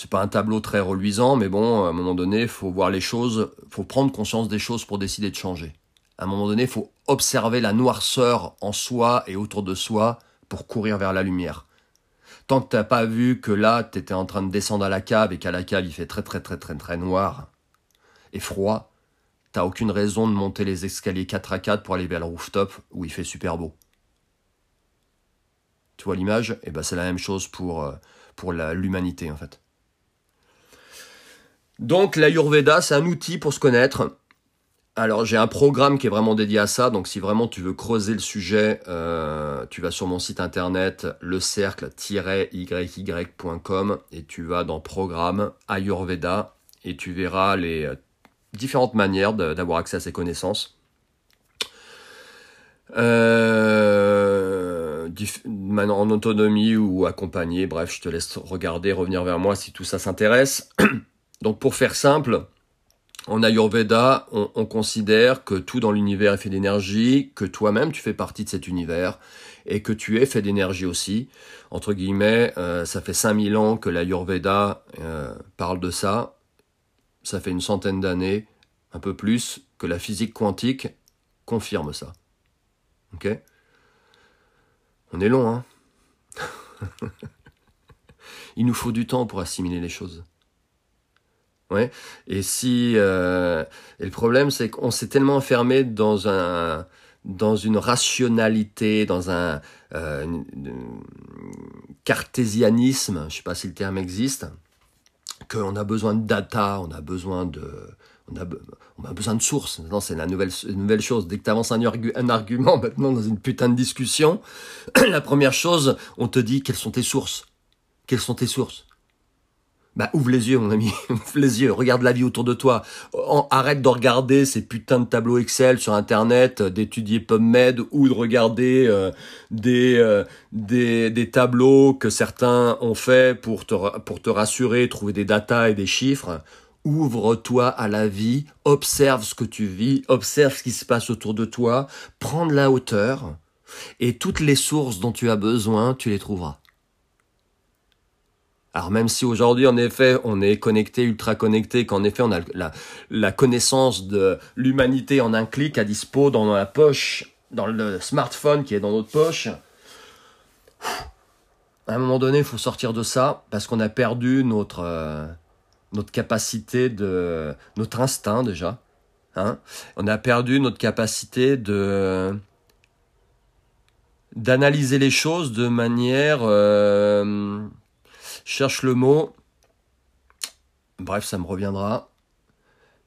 c'est pas un tableau très reluisant, mais bon, à un moment donné, faut voir les choses, faut prendre conscience des choses pour décider de changer. À un moment donné, faut observer la noirceur en soi et autour de soi pour courir vers la lumière. Tant que tu n'as pas vu que là, tu étais en train de descendre à la cave et qu'à la cave, il fait très très très très très noir et froid, t'as aucune raison de monter les escaliers 4 à 4 pour aller vers le rooftop où il fait super beau. Tu vois l'image? Et eh ben c'est la même chose pour, euh, pour l'humanité en fait. Donc l'Ayurveda, c'est un outil pour se connaître. Alors j'ai un programme qui est vraiment dédié à ça, donc si vraiment tu veux creuser le sujet, euh, tu vas sur mon site internet lecercle-yy.com et tu vas dans programme Ayurveda et tu verras les euh, différentes manières d'avoir accès à ces connaissances. Euh, en autonomie ou accompagné, bref, je te laisse regarder, revenir vers moi si tout ça s'intéresse. Donc pour faire simple, en Ayurveda, on, considère que tout dans l'univers est fait d'énergie, que toi-même tu fais partie de cet univers et que tu es fait d'énergie aussi. Entre guillemets, euh, ça fait 5000 ans que l'Ayurveda euh, parle de ça. Ça fait une centaine d'années, un peu plus, que la physique quantique confirme ça. Ok? On est long, hein? Il nous faut du temps pour assimiler les choses. Ouais. Et si euh, et le problème c'est qu'on s'est tellement enfermé dans un dans une rationalité, dans un euh, cartésianisme, je sais pas si le terme existe, qu'on a besoin de data, on a besoin de on a, besoin de sources. Maintenant, c'est la nouvelle, nouvelle chose. Dès que tu avances un argument maintenant dans une putain de discussion, la première chose, on te dit quelles sont tes sources. Quelles sont tes sources bah, ouvre les yeux, mon ami. ouvre les yeux. Regarde la vie autour de toi. arrête de regarder ces putains de tableaux Excel sur Internet, euh, d'étudier PubMed ou de regarder euh, des, euh, des, des tableaux que certains ont fait pour te, pour te rassurer, trouver des datas et des chiffres. Ouvre-toi à la vie, observe ce que tu vis, observe ce qui se passe autour de toi, prends de la hauteur et toutes les sources dont tu as besoin, tu les trouveras. Alors même si aujourd'hui, en effet, on est connecté, ultra connecté, qu'en effet, on a la, connaissance de l'humanité en un clic à dispo dans la poche, dans le smartphone qui est dans notre poche, à un moment donné, il faut sortir de ça parce qu'on a perdu notre, euh, notre capacité de... notre instinct déjà. Hein on a perdu notre capacité de d'analyser les choses de manière... Euh, cherche le mot. Bref, ça me reviendra.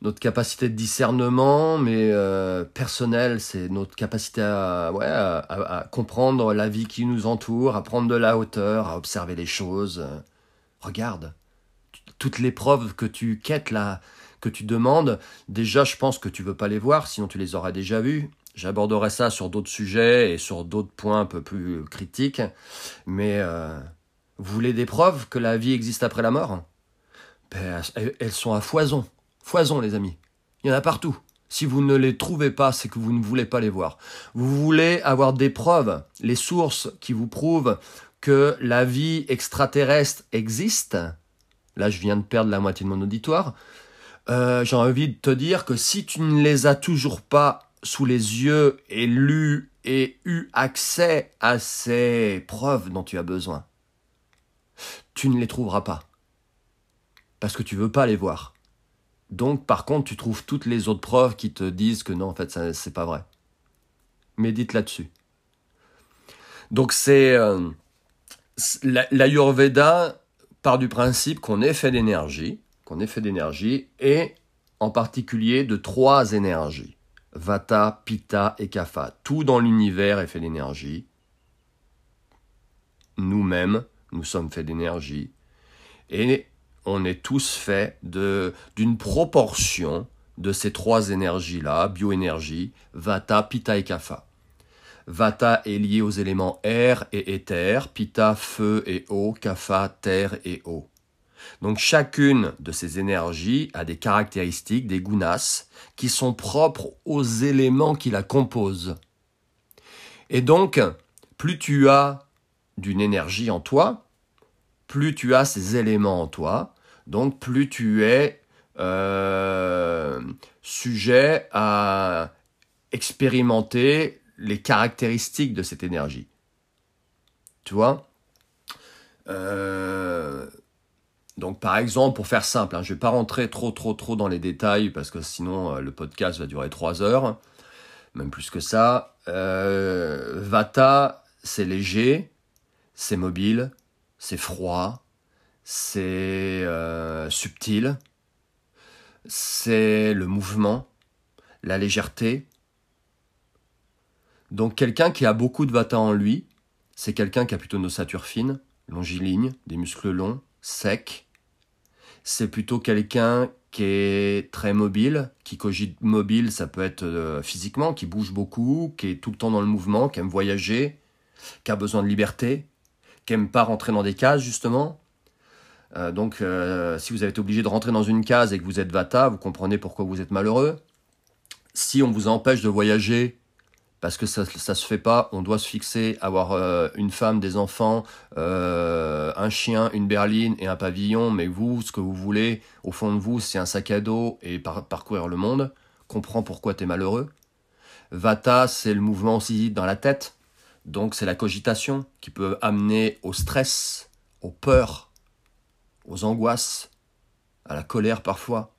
Notre capacité de discernement, mais euh, personnel, c'est notre capacité à, ouais, comprendre la vie qui nous entoure, à prendre de la hauteur, à observer les choses. Regarde, toutes les preuves que tu quêtes là, que tu demandes, déjà je pense que tu veux pas les voir, sinon tu les auras déjà vues. J'aborderai ça sur d'autres sujets et sur d'autres points un peu plus critiques, mais euh, vous voulez des preuves que la vie existe après la mort? Ben, Elles sont à foison. Foison, les amis. Il y en a partout. Si vous ne les trouvez pas, c'est que vous ne voulez pas les voir. Vous voulez avoir des preuves, les sources qui vous prouvent que la vie extraterrestre existe. Là, je viens de perdre la moitié de mon auditoire. Euh, j'ai envie de te dire que si tu ne les as toujours pas sous les yeux et lus et eu accès à ces preuves dont tu as besoin, tu ne les trouveras pas. Parce que tu veux pas les voir. Donc, par contre, tu trouves toutes les autres preuves qui te disent que non, en fait, ça, c'est pas vrai. Médite là-dessus. Donc, c'est. Euh, L'Ayurveda part du principe qu'on est fait d'énergie, qu'on est fait d'énergie, et en particulier de trois énergies. Vata, Pitta et Kapha. Tout dans l'univers est fait d'énergie. Nous-mêmes, nous sommes faits d'énergie, et on est tous faits d'une proportion de ces trois énergies-là, bioénergie, Vata, Pitta et Kapha. Vata est lié aux éléments air et éther, Pitta feu et eau, Kapha terre et eau. Donc chacune de ces énergies a des caractéristiques, des gunas, qui sont propres aux éléments qui la composent. Et donc, plus tu as d'une énergie en toi, plus tu as ces éléments en toi, donc plus tu es euh, sujet à expérimenter les caractéristiques de cette énergie. Tu vois? Euh, donc par exemple, pour faire simple, hein, je ne vais pas rentrer trop trop trop dans les détails parce que sinon euh, le podcast va durer trois heures, même plus que ça. Vata, c'est léger, c'est mobile, c'est froid, c'est subtil, c'est le mouvement, la légèreté. Donc quelqu'un qui a beaucoup de Vata en lui, c'est quelqu'un qui a plutôt une ossature fine, longiligne, des muscles longs, secs. C'est plutôt quelqu'un qui est très mobile, qui cogite mobile, ça peut être euh, physiquement, qui bouge beaucoup, qui est tout le temps dans le mouvement, qui aime voyager, qui a besoin de liberté, qui pas rentrer dans des cases justement. Euh, donc euh, si vous avez été obligé de rentrer dans une case et que vous êtes Vata, vous comprenez pourquoi vous êtes malheureux. Si on vous empêche de voyager parce que ça ne se fait pas. On doit se fixer, avoir euh, une femme, des enfants, un chien, une berline et un pavillon. Mais vous, ce que vous voulez, au fond de vous, c'est un sac à dos et parcourir le monde. Comprends pourquoi tu es malheureux. Vata, c'est le mouvement aussi dans la tête. Donc c'est la cogitation qui peut amener au stress, aux peurs, aux angoisses, à la colère parfois.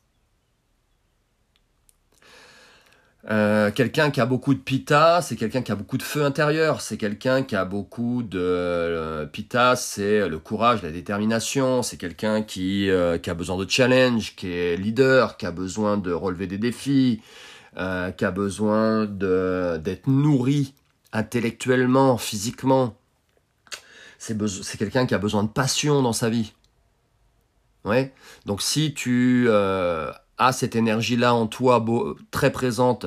Euh, quelqu'un qui a beaucoup de pita, c'est quelqu'un qui a beaucoup de feu intérieur, c'est quelqu'un qui a beaucoup de euh, pita, c'est le courage, la détermination, c'est quelqu'un qui, euh, qui, a besoin de challenge, qui est leader, qui a besoin de relever des défis, qui a besoin d'être nourri intellectuellement, physiquement. C'est quelqu'un qui a besoin de passion dans sa vie. Ouais. Donc si tu cette énergie-là en toi très présente,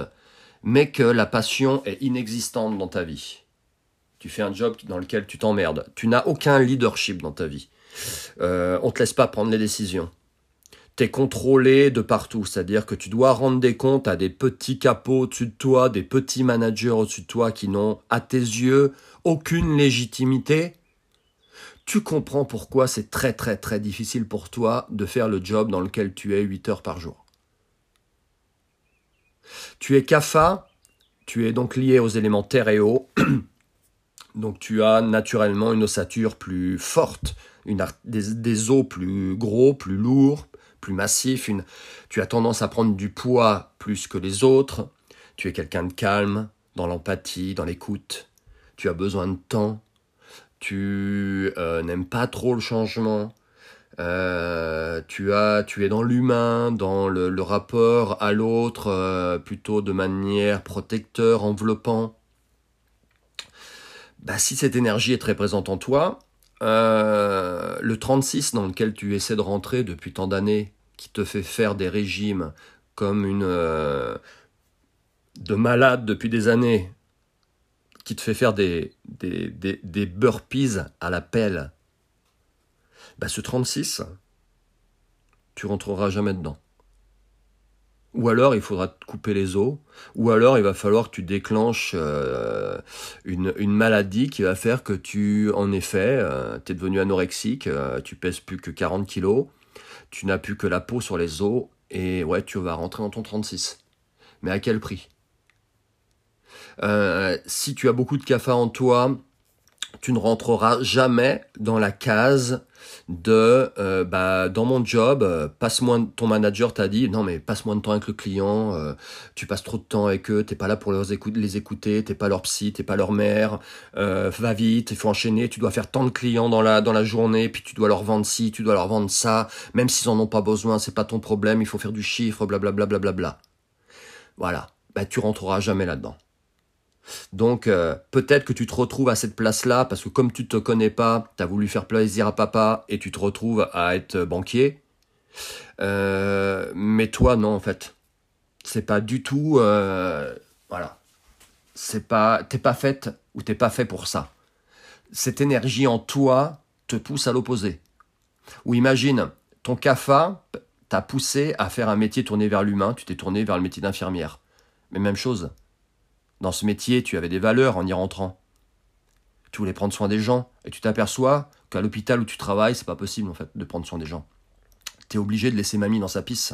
mais que la passion est inexistante dans ta vie. Tu fais un job dans lequel tu t'emmerdes. Tu n'as aucun leadership dans ta vie. Euh, on ne te laisse pas prendre les décisions. Tu es contrôlé de partout, c'est-à-dire que tu dois rendre des comptes à des petits capots au-dessus de toi, des petits managers au-dessus de toi qui n'ont, à tes yeux, aucune légitimité tu comprends pourquoi c'est très très très difficile pour toi de faire le job dans lequel tu es 8 heures par jour. Tu es Kapha, tu es donc lié aux éléments terre et eau. donc tu as naturellement une ossature plus forte, des, os plus gros, plus lourds, plus massifs. Une, tu as tendance à prendre du poids plus que les autres. Tu es quelqu'un de calme, dans l'empathie, dans l'écoute. Tu as besoin de temps. Tu euh, n'aimes pas trop le changement. Euh, tu as, tu es dans l'humain, dans le, rapport à l'autre, euh, plutôt de manière protecteur, enveloppant. Bah, si cette énergie est très présente en toi, le 36 dans lequel tu essaies de rentrer depuis tant d'années, qui te fait faire des régimes comme une de malade depuis des années, qui te fait faire des, des, des, burpees à la pelle, bah, ce 36, tu rentreras jamais dedans. Ou alors il faudra te couper les os, ou alors il va falloir que tu déclenches euh, une, maladie qui va faire que tu, en effet, euh, tu devenu anorexique, euh, tu pèses plus que 40 kilos, tu n'as plus que la peau sur les os, et ouais, tu vas rentrer dans ton 36. Mais à quel prix? Si tu as beaucoup de cafards en toi, tu ne rentreras jamais dans la case de euh, bah, dans mon job, euh, passe moins ton manager t'a dit non mais passe moins de temps avec le client, euh, tu passes trop de temps avec eux, t'es pas là pour les écouter, les écouter, t'es pas leur psy, t'es pas leur mère, va vite, il faut enchaîner, tu dois faire tant de clients dans la dans la journée, puis tu dois leur vendre ci, tu dois leur vendre ça, même s'ils en ont pas besoin, c'est pas ton problème, il faut faire du chiffre, blablabla bla, bla, bla, bla. Voilà, bah tu rentreras jamais là-dedans. Donc euh, peut-être que tu te retrouves à cette place-là parce que comme tu te connais pas, tu as voulu faire plaisir à papa et tu te retrouves à être banquier. Euh, mais toi non en fait. C'est pas du tout euh, voilà. C'est pas t'es pas faite ou t'es pas fait pour ça. Cette énergie en toi te pousse à l'opposé. Ou imagine, Ton CAFA t'a poussé à faire un métier tourné vers l'humain, tu t'es tourné vers le métier d'infirmière. Mais même chose. Dans ce métier, tu avais des valeurs en y rentrant. Tu voulais prendre soin des gens, et tu t'aperçois qu'à l'hôpital où tu travailles, c'est pas possible en fait de prendre soin des gens. Tu es obligé de laisser mamie dans sa pisse.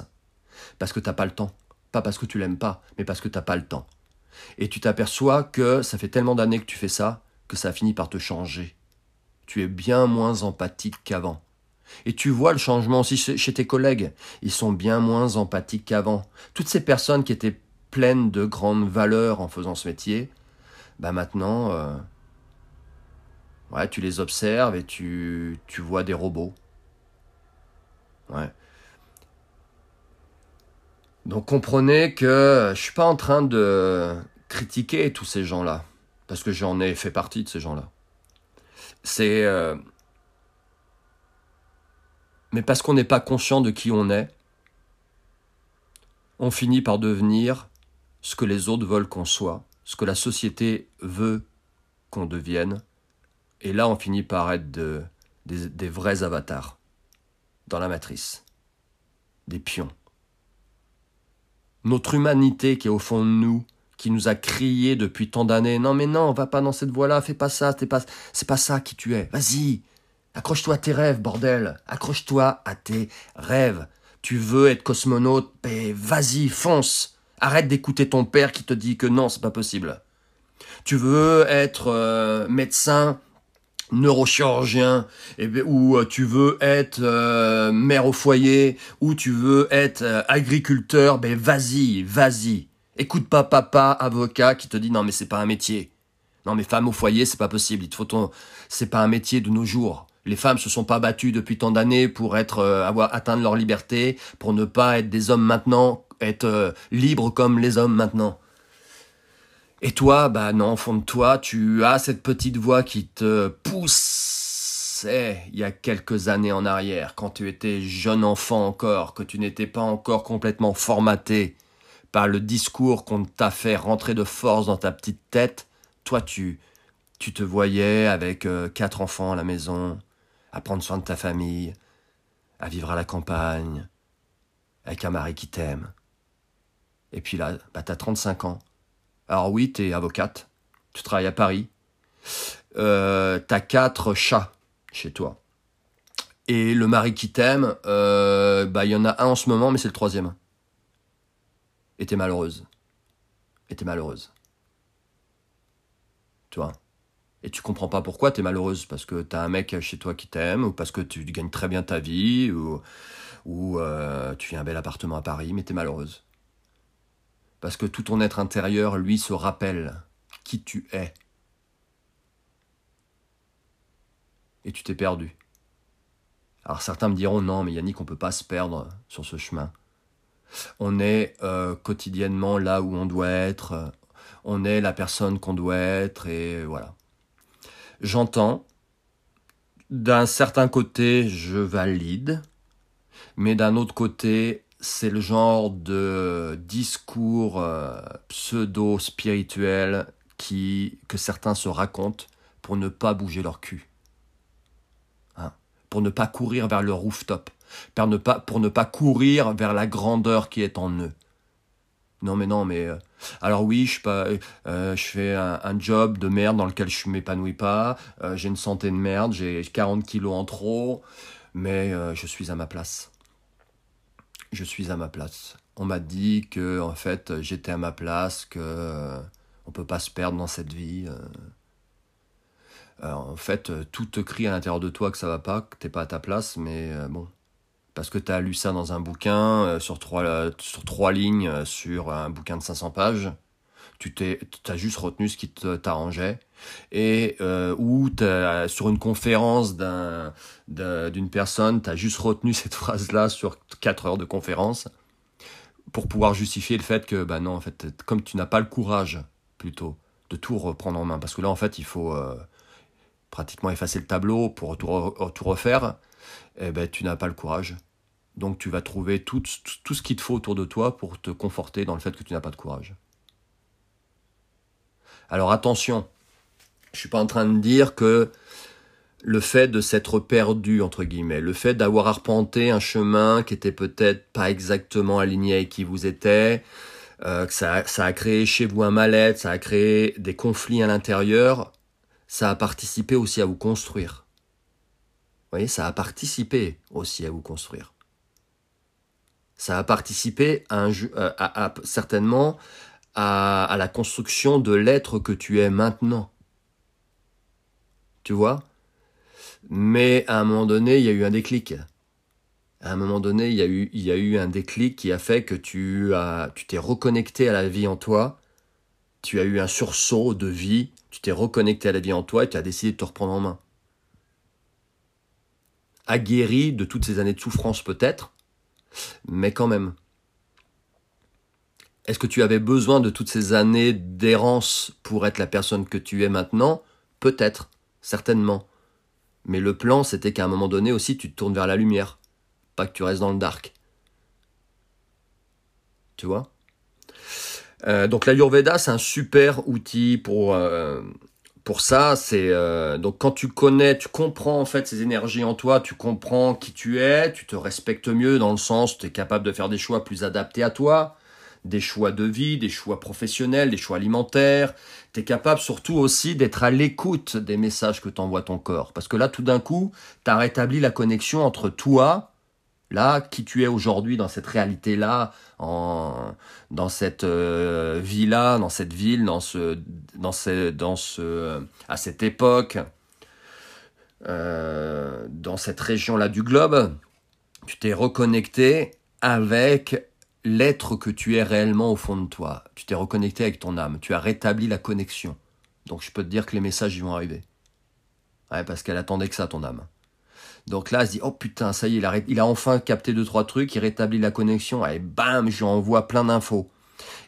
Parce que t'as pas le temps. Pas parce que tu l'aimes pas, mais parce que t'as pas le temps. Et tu t'aperçois que ça fait tellement d'années que tu fais ça, que ça a fini par te changer. Tu es bien moins empathique qu'avant. Et tu vois le changement aussi chez tes collègues. Ils sont bien moins empathiques qu'avant. Toutes ces personnes qui étaient pleines de grandes valeurs en faisant ce métier, bah maintenant, euh, ouais, tu les observes et tu, tu vois des robots. Ouais. Donc comprenez que je suis pas en train de critiquer tous ces gens-là, parce que j'en ai fait partie de ces gens-là. C'est euh, mais parce qu'on n'est pas conscient de qui on est, on finit par devenir ce que les autres veulent qu'on soit, ce que la société veut qu'on devienne, et là on finit par être des vrais avatars dans la matrice, des pions notre humanité qui est au fond de nous, qui nous a crié depuis tant d'années, non mais non, va pas dans cette voie-là, fais pas ça, c'est pas, ça qui tu es. Vas-y, accroche-toi à tes rêves, bordel, accroche-toi à tes rêves. Tu veux être cosmonaute, vas-y, fonce. Arrête d'écouter ton père qui te dit que non, c'est pas possible. Tu veux être euh, médecin, neurochirurgien, ben, ou euh, tu veux être euh, mère au foyer, ou tu veux être agriculteur, ben vas-y, vas-y. Écoute pas papa, avocat, qui te dit non mais c'est pas un métier. Non mais femme au foyer, c'est pas possible. Il te faut ton, c'est pas un métier de nos jours. Les femmes se sont pas battues depuis tant d'années pour être, avoir atteindre leur liberté, pour ne pas être des hommes maintenant, être libres comme les hommes maintenant. Et toi, bah non, au fond de toi, tu as cette petite voix qui te poussait il y a quelques années en arrière, quand tu étais jeune enfant encore, que tu n'étais pas encore complètement formaté par le discours qu'on t'a fait rentrer de force dans ta petite tête. Toi, tu, tu te voyais avec euh, quatre enfants à la maison, à prendre soin de ta famille, à vivre à la campagne, avec un mari qui t'aime. Et puis là, bah, t'as 35 ans alors oui, tu es avocate, tu travailles à Paris, euh, as quatre chats chez toi. Et le mari qui t'aime, euh, bah il y en a un en ce moment, mais c'est le troisième. Et t'es malheureuse. Et t'es malheureuse. Tu vois? Et tu comprends pas pourquoi tu es malheureuse, parce que tu as un mec chez toi qui t'aime, ou parce que tu gagnes très bien ta vie, ou, euh, tu as un bel appartement à Paris, mais tu es malheureuse parce que tout ton être intérieur, lui, se rappelle qui tu es. Et tu t'es perdu. Alors certains me diront non, mais Yannick, on ne peut pas se perdre sur ce chemin. On est euh, quotidiennement là où on doit être, on est la personne qu'on doit être, et voilà. J'entends, d'un certain côté, je valide, mais d'un autre côté, c'est le genre de discours euh, pseudo-spirituel que certains se racontent pour ne pas bouger leur cul. Hein, pour ne pas courir vers le rooftop. Pour ne, pas, ne courir vers la grandeur qui est en eux. Non mais non mais... Euh, alors oui, je, euh, je fais un, job de merde dans lequel je m'épanouis pas, j'ai une santé de merde, j'ai 40 kilos en trop, mais je suis à ma place je suis à ma place. On m'a dit que en fait j'étais à ma place, que euh, on peut pas se perdre dans cette vie. Euh. Euh, en fait, tout te crie à l'intérieur de toi que ça va pas, que t'es pas à ta place, mais bon, parce que tu as lu ça dans un bouquin sur trois sur trois lignes sur un bouquin de 500 pages tu t'es, as juste retenu ce qui t'arrangeait, et euh, ou sur une conférence d'un, d'une personne, tu as juste retenu cette phrase-là sur 4 heures de conférence, pour pouvoir justifier le fait que, bah non, en fait, comme tu n'as pas le courage, plutôt, de tout reprendre en main, parce que là, en fait, il faut euh, pratiquement effacer le tableau pour tout, refaire, et eh ben, tu n'as pas le courage. Donc tu vas trouver tout ce qu'il te faut autour de toi pour te conforter dans le fait que tu n'as pas de courage. Alors attention, je suis pas en train de dire que le fait de s'être perdu, entre guillemets, le fait d'avoir arpenté un chemin qui était peut-être pas exactement aligné avec qui vous étiez, euh, que ça, a créé chez vous un mal-être, ça a créé des conflits à l'intérieur, ça a participé aussi à vous construire. Vous voyez, ça a participé aussi à vous construire. Ça a participé à, à, certainement à, à la construction de l'être que tu es maintenant. Tu vois? Mais à un moment donné, il y a eu un déclic. À un moment donné, il y a eu, il y a eu un déclic qui a fait que tu as, tu t'es reconnecté à la vie en toi. Tu as eu un sursaut de vie. Tu t'es reconnecté à la vie en toi et tu as décidé de te reprendre en main. Aguerri de toutes ces années de souffrance peut-être, mais quand même. Est-ce que tu avais besoin de toutes ces années d'errance pour être la personne que tu es maintenant? Peut-être certainement. Mais le plan, c'était qu'à un moment donné aussi, tu te tournes vers la lumière, pas que tu restes dans le dark. Tu vois? Euh, Donc l'Ayurveda, c'est un super outil pour, euh, ça. C'est euh, donc quand tu connais, tu comprends en fait ces énergies en toi, tu comprends qui tu es, tu te respectes mieux dans le sens, tu es capable de faire des choix plus adaptés à toi des choix de vie, des choix professionnels, des choix alimentaires. Tu es capable surtout aussi d'être à l'écoute des messages que t'envoie ton corps. Parce que là, tout d'un coup, tu as rétabli la connexion entre toi, là, qui tu es aujourd'hui dans cette réalité-là, en, dans cette euh, vie-là, dans cette ville, dans ce, dans ce, dans ce, à cette époque, euh, dans cette région-là du globe. Tu t'es reconnecté avec l'être que tu es réellement au fond de toi. Tu t'es reconnecté avec ton âme, tu as rétabli la connexion. Donc je peux te dire que les messages y vont arriver. Ouais, parce qu'elle attendait que ça, ton âme. Donc là, elle se dit, oh putain, ça y est, il a, enfin capté deux, trois trucs, il rétablit la connexion, et bam, je lui envoie plein d'infos.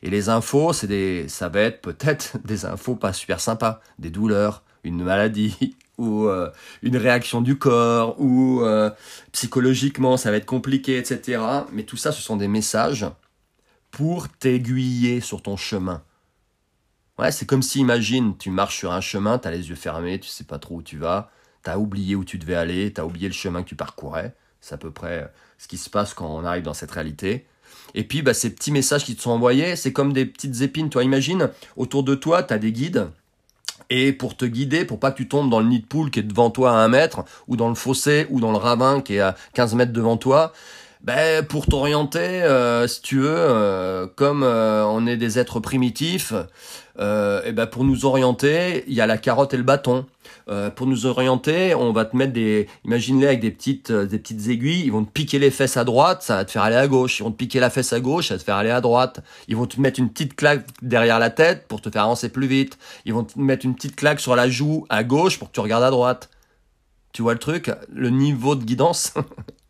Et les infos, c'est des, ça va être peut-être des infos pas super sympas, des douleurs, une maladie, ou euh, une réaction du corps, ou euh, psychologiquement ça va être compliqué, etc. Mais tout ça, ce sont des messages pour t'aiguiller sur ton chemin. Ouais, c'est comme si, imagine, tu marches sur un chemin, tu as les yeux fermés, tu sais pas trop où tu vas, tu as oublié où tu devais aller, tu as oublié le chemin que tu parcourais. C'est à peu près ce qui se passe quand on arrive dans cette réalité. Et puis, bah, ces petits messages qui te sont envoyés, c'est comme des petites épines. Toi, imagine, autour de toi, tu as des guides et pour te guider, pour pas que tu tombes dans le nid de poule qui est devant toi à un mètre, ou dans le fossé, ou dans le ravin qui est à 15 mètres devant toi, ben, pour t'orienter, euh, si tu veux, euh, comme euh, on est des êtres primitifs, et ben pour nous orienter, il y a la carotte et le bâton. pour nous orienter, on va te mettre des, imagine-les avec des petites, des petites aiguilles, ils vont te piquer les fesses à droite, ça va te faire aller à gauche. Ils vont te piquer la fesse à gauche, ça va te faire aller à droite. Ils vont te mettre une petite claque derrière la tête pour te faire avancer plus vite. Ils vont te mettre une petite claque sur la joue à gauche pour que tu regardes à droite. Tu vois le truc, le niveau de guidance?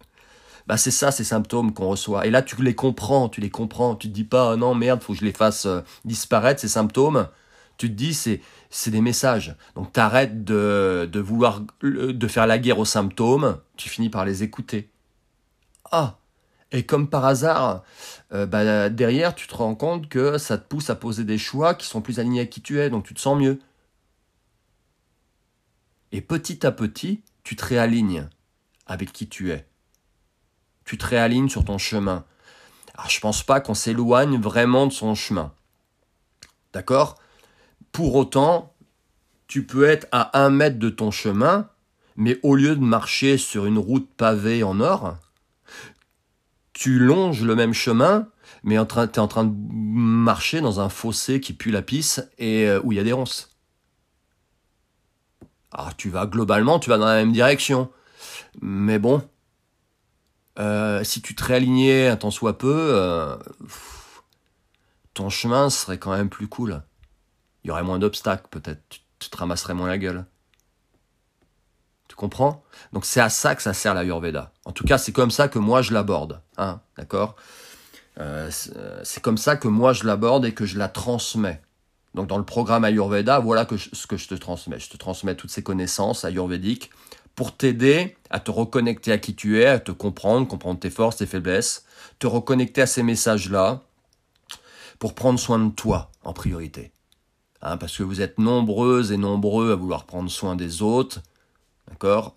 bah c'est ça ces symptômes qu'on reçoit. Et là tu les comprends, tu les comprends, tu te dis pas non merde, faut que je les fasse euh, disparaître ces symptômes. Tu te dis c'est c'est des messages. Donc t'arrêtes de de vouloir de faire la guerre aux symptômes, tu finis par les écouter. Ah et comme par hasard, euh, bah, derrière, tu te rends compte que ça te pousse à poser des choix qui sont plus alignés à qui tu es, donc tu te sens mieux. Et petit à petit, tu te réalignes avec qui tu es tu te réalignes sur ton chemin. Alors, je pense pas qu'on s'éloigne vraiment de son chemin. D'accord? Pour autant, tu peux être à un mètre de ton chemin, mais au lieu de marcher sur une route pavée en or, tu longes le même chemin, mais tu es en train de marcher dans un fossé qui pue la pisse et euh, où il y a des ronces. Alors tu vas globalement, tu vas dans la même direction. Mais bon, euh, si tu te réalignais un tant soit peu, euh, ton chemin serait quand même plus cool. Il y aurait moins d'obstacles, peut-être. Tu, te ramasserais moins la gueule. Tu comprends? Donc c'est à ça que ça sert la Yurveda. En tout cas, c'est comme ça que moi je l'aborde. Hein, D'accord? Euh, C'est comme ça que moi je l'aborde et que je la transmets. Donc dans le programme Ayurveda, voilà ce que je te transmets. Je te transmets toutes ces connaissances ayurvédiques pour t'aider à te reconnecter à qui tu es, à te comprendre, comprendre tes forces, tes faiblesses, te reconnecter à ces messages-là, pour prendre soin de toi en priorité. Hein, parce que vous êtes nombreuses et nombreux à vouloir prendre soin des autres, D'accord?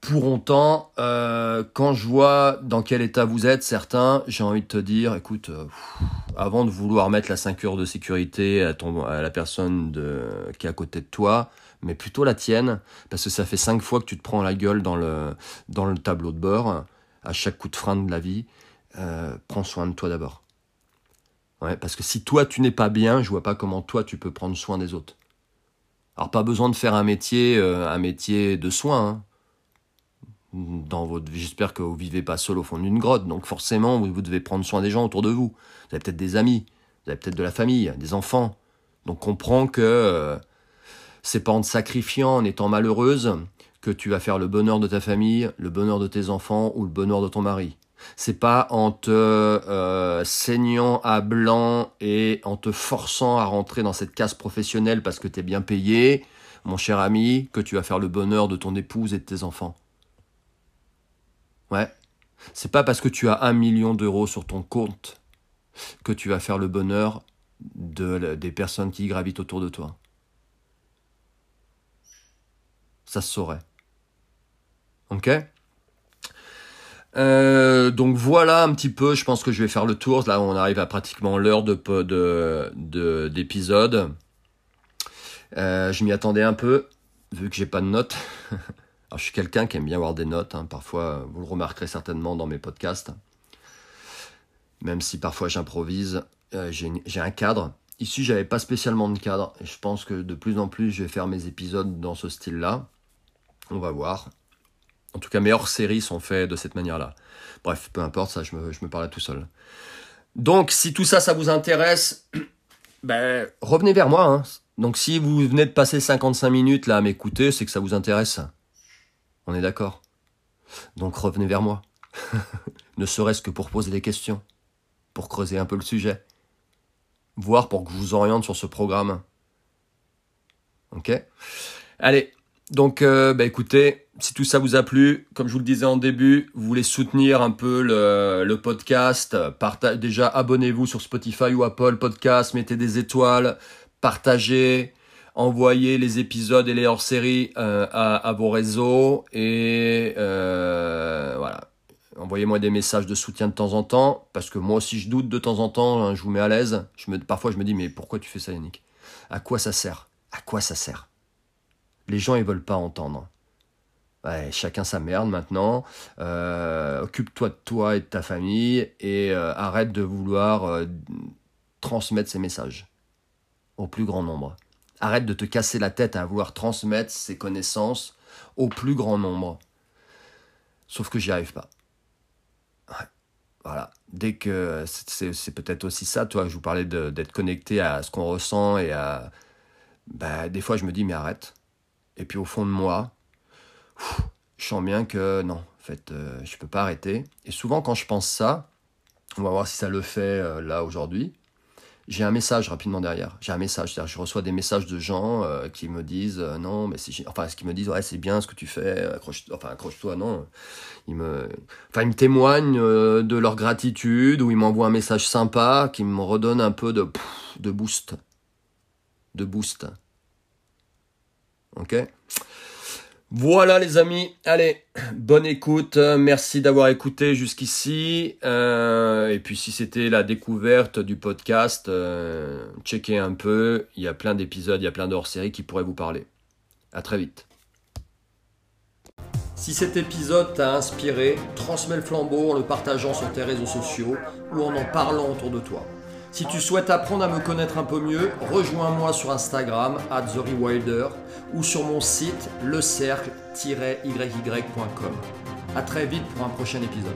Pour autant, euh, quand je vois dans quel état vous êtes, certains, j'ai envie de te dire, écoute, euh, avant de vouloir mettre la ceinture de sécurité à, la personne qui est à côté de toi, mais plutôt la tienne, parce que ça fait cinq fois que tu te prends la gueule dans le, dans le tableau de bord, à chaque coup de frein de la vie, euh, prends soin de toi d'abord. Parce que si toi tu n'es pas bien, je vois pas comment toi tu peux prendre soin des autres. Alors pas besoin de faire un métier, euh, un métier de soins. Hein. Dans votre, j'espère que vous vivez pas seul au fond d'une grotte, donc forcément vous, devez prendre soin des gens autour de vous. Vous avez peut-être des amis, vous avez peut-être de la famille, des enfants. Donc comprends que euh, c'est pas en te sacrifiant, en étant malheureuse, que tu vas faire le bonheur de ta famille, le bonheur de tes enfants ou le bonheur de ton mari. C'est pas en te euh, saignant à blanc et en te forçant à rentrer dans cette case professionnelle parce que tu es bien payé, mon cher ami, que tu vas faire le bonheur de ton épouse et de tes enfants. Ouais. C'est pas parce que tu as un million d'euros sur ton compte que tu vas faire le bonheur de, des personnes qui gravitent autour de toi. Ça se saurait. Ok? Euh, donc voilà un petit peu, je pense que je vais faire le tour. Là, on arrive à pratiquement l'heure de, de, d'épisode. Euh, je m'y attendais un peu, vu que j'ai pas de notes. Alors, je suis quelqu'un qui aime bien avoir des notes. Hein. Parfois, vous le remarquerez certainement dans mes podcasts. Même si parfois j'improvise, euh, j'ai un cadre. Ici, j'avais pas spécialement de cadre. Je pense que de plus en plus, je vais faire mes épisodes dans ce style-là. On va voir. En tout cas, mes hors-séries sont faits de cette manière-là. Bref, peu importe, ça, je me, parle tout seul. Donc, si tout ça, ça vous intéresse, ben, revenez vers moi. Hein. Donc, si vous venez de passer 55 minutes là à m'écouter, c'est que ça vous intéresse. On est d'accord Donc, revenez vers moi. ne serait-ce que pour poser des questions, pour creuser un peu le sujet, voire pour que je vous oriente sur ce programme. Ok? Allez, donc, euh, bah, écoutez, si tout ça vous a plu, comme je vous le disais en début, vous voulez soutenir un peu le, podcast, déjà abonnez-vous sur Spotify ou Apple Podcast, mettez des étoiles, partagez, envoyez les épisodes et les hors-séries euh, à, vos réseaux et euh, voilà. Envoyez-moi des messages de soutien de temps en temps, parce que moi aussi je doute de temps en temps, hein, je vous mets à l'aise. parfois je me dis mais pourquoi tu fais ça Yannick? À quoi ça sert? À quoi ça sert? Les gens, ils veulent pas entendre. Chacun sa merde maintenant. Euh, occupe-toi de toi et de ta famille et euh, arrête de vouloir euh, transmettre ces messages au plus grand nombre. Arrête de te casser la tête à vouloir transmettre ces connaissances au plus grand nombre. Sauf que j'y arrive pas. Voilà. Dès que c'est peut-être aussi ça, toi, je vous parlais d'être connecté à ce qu'on ressent et à. Bah, des fois, je me dis, mais arrête et puis au fond de moi, je sens bien que non, en fait, euh, je ne peux pas arrêter. Et souvent, quand je pense ça, on va voir si ça le fait euh, là aujourd'hui. J'ai un message rapidement derrière. J'ai un message, c'est-à-dire je reçois des messages de gens euh, qui me disent non, mais c'est enfin ce qui me disent ouais c'est bien ce que tu fais, accroche, enfin accroche-toi non. Ils me, enfin ils me témoignent de leur gratitude ou ils m'envoient un message sympa qui me redonne un peu de de boost, de boost. Ok voilà les amis, allez, bonne écoute, merci d'avoir écouté jusqu'ici. Euh, et puis si c'était la découverte du podcast, euh, checkez un peu, il y a plein d'épisodes, il y a plein dhors séries qui pourraient vous parler. À très vite. Si cet épisode t'a inspiré, transmets le flambeau en le partageant sur tes réseaux sociaux ou en en parlant autour de toi. Si tu souhaites apprendre à me connaître un peu mieux, rejoins-moi sur Instagram, at ou sur mon site lecercle-yy.com. A très vite pour un prochain épisode.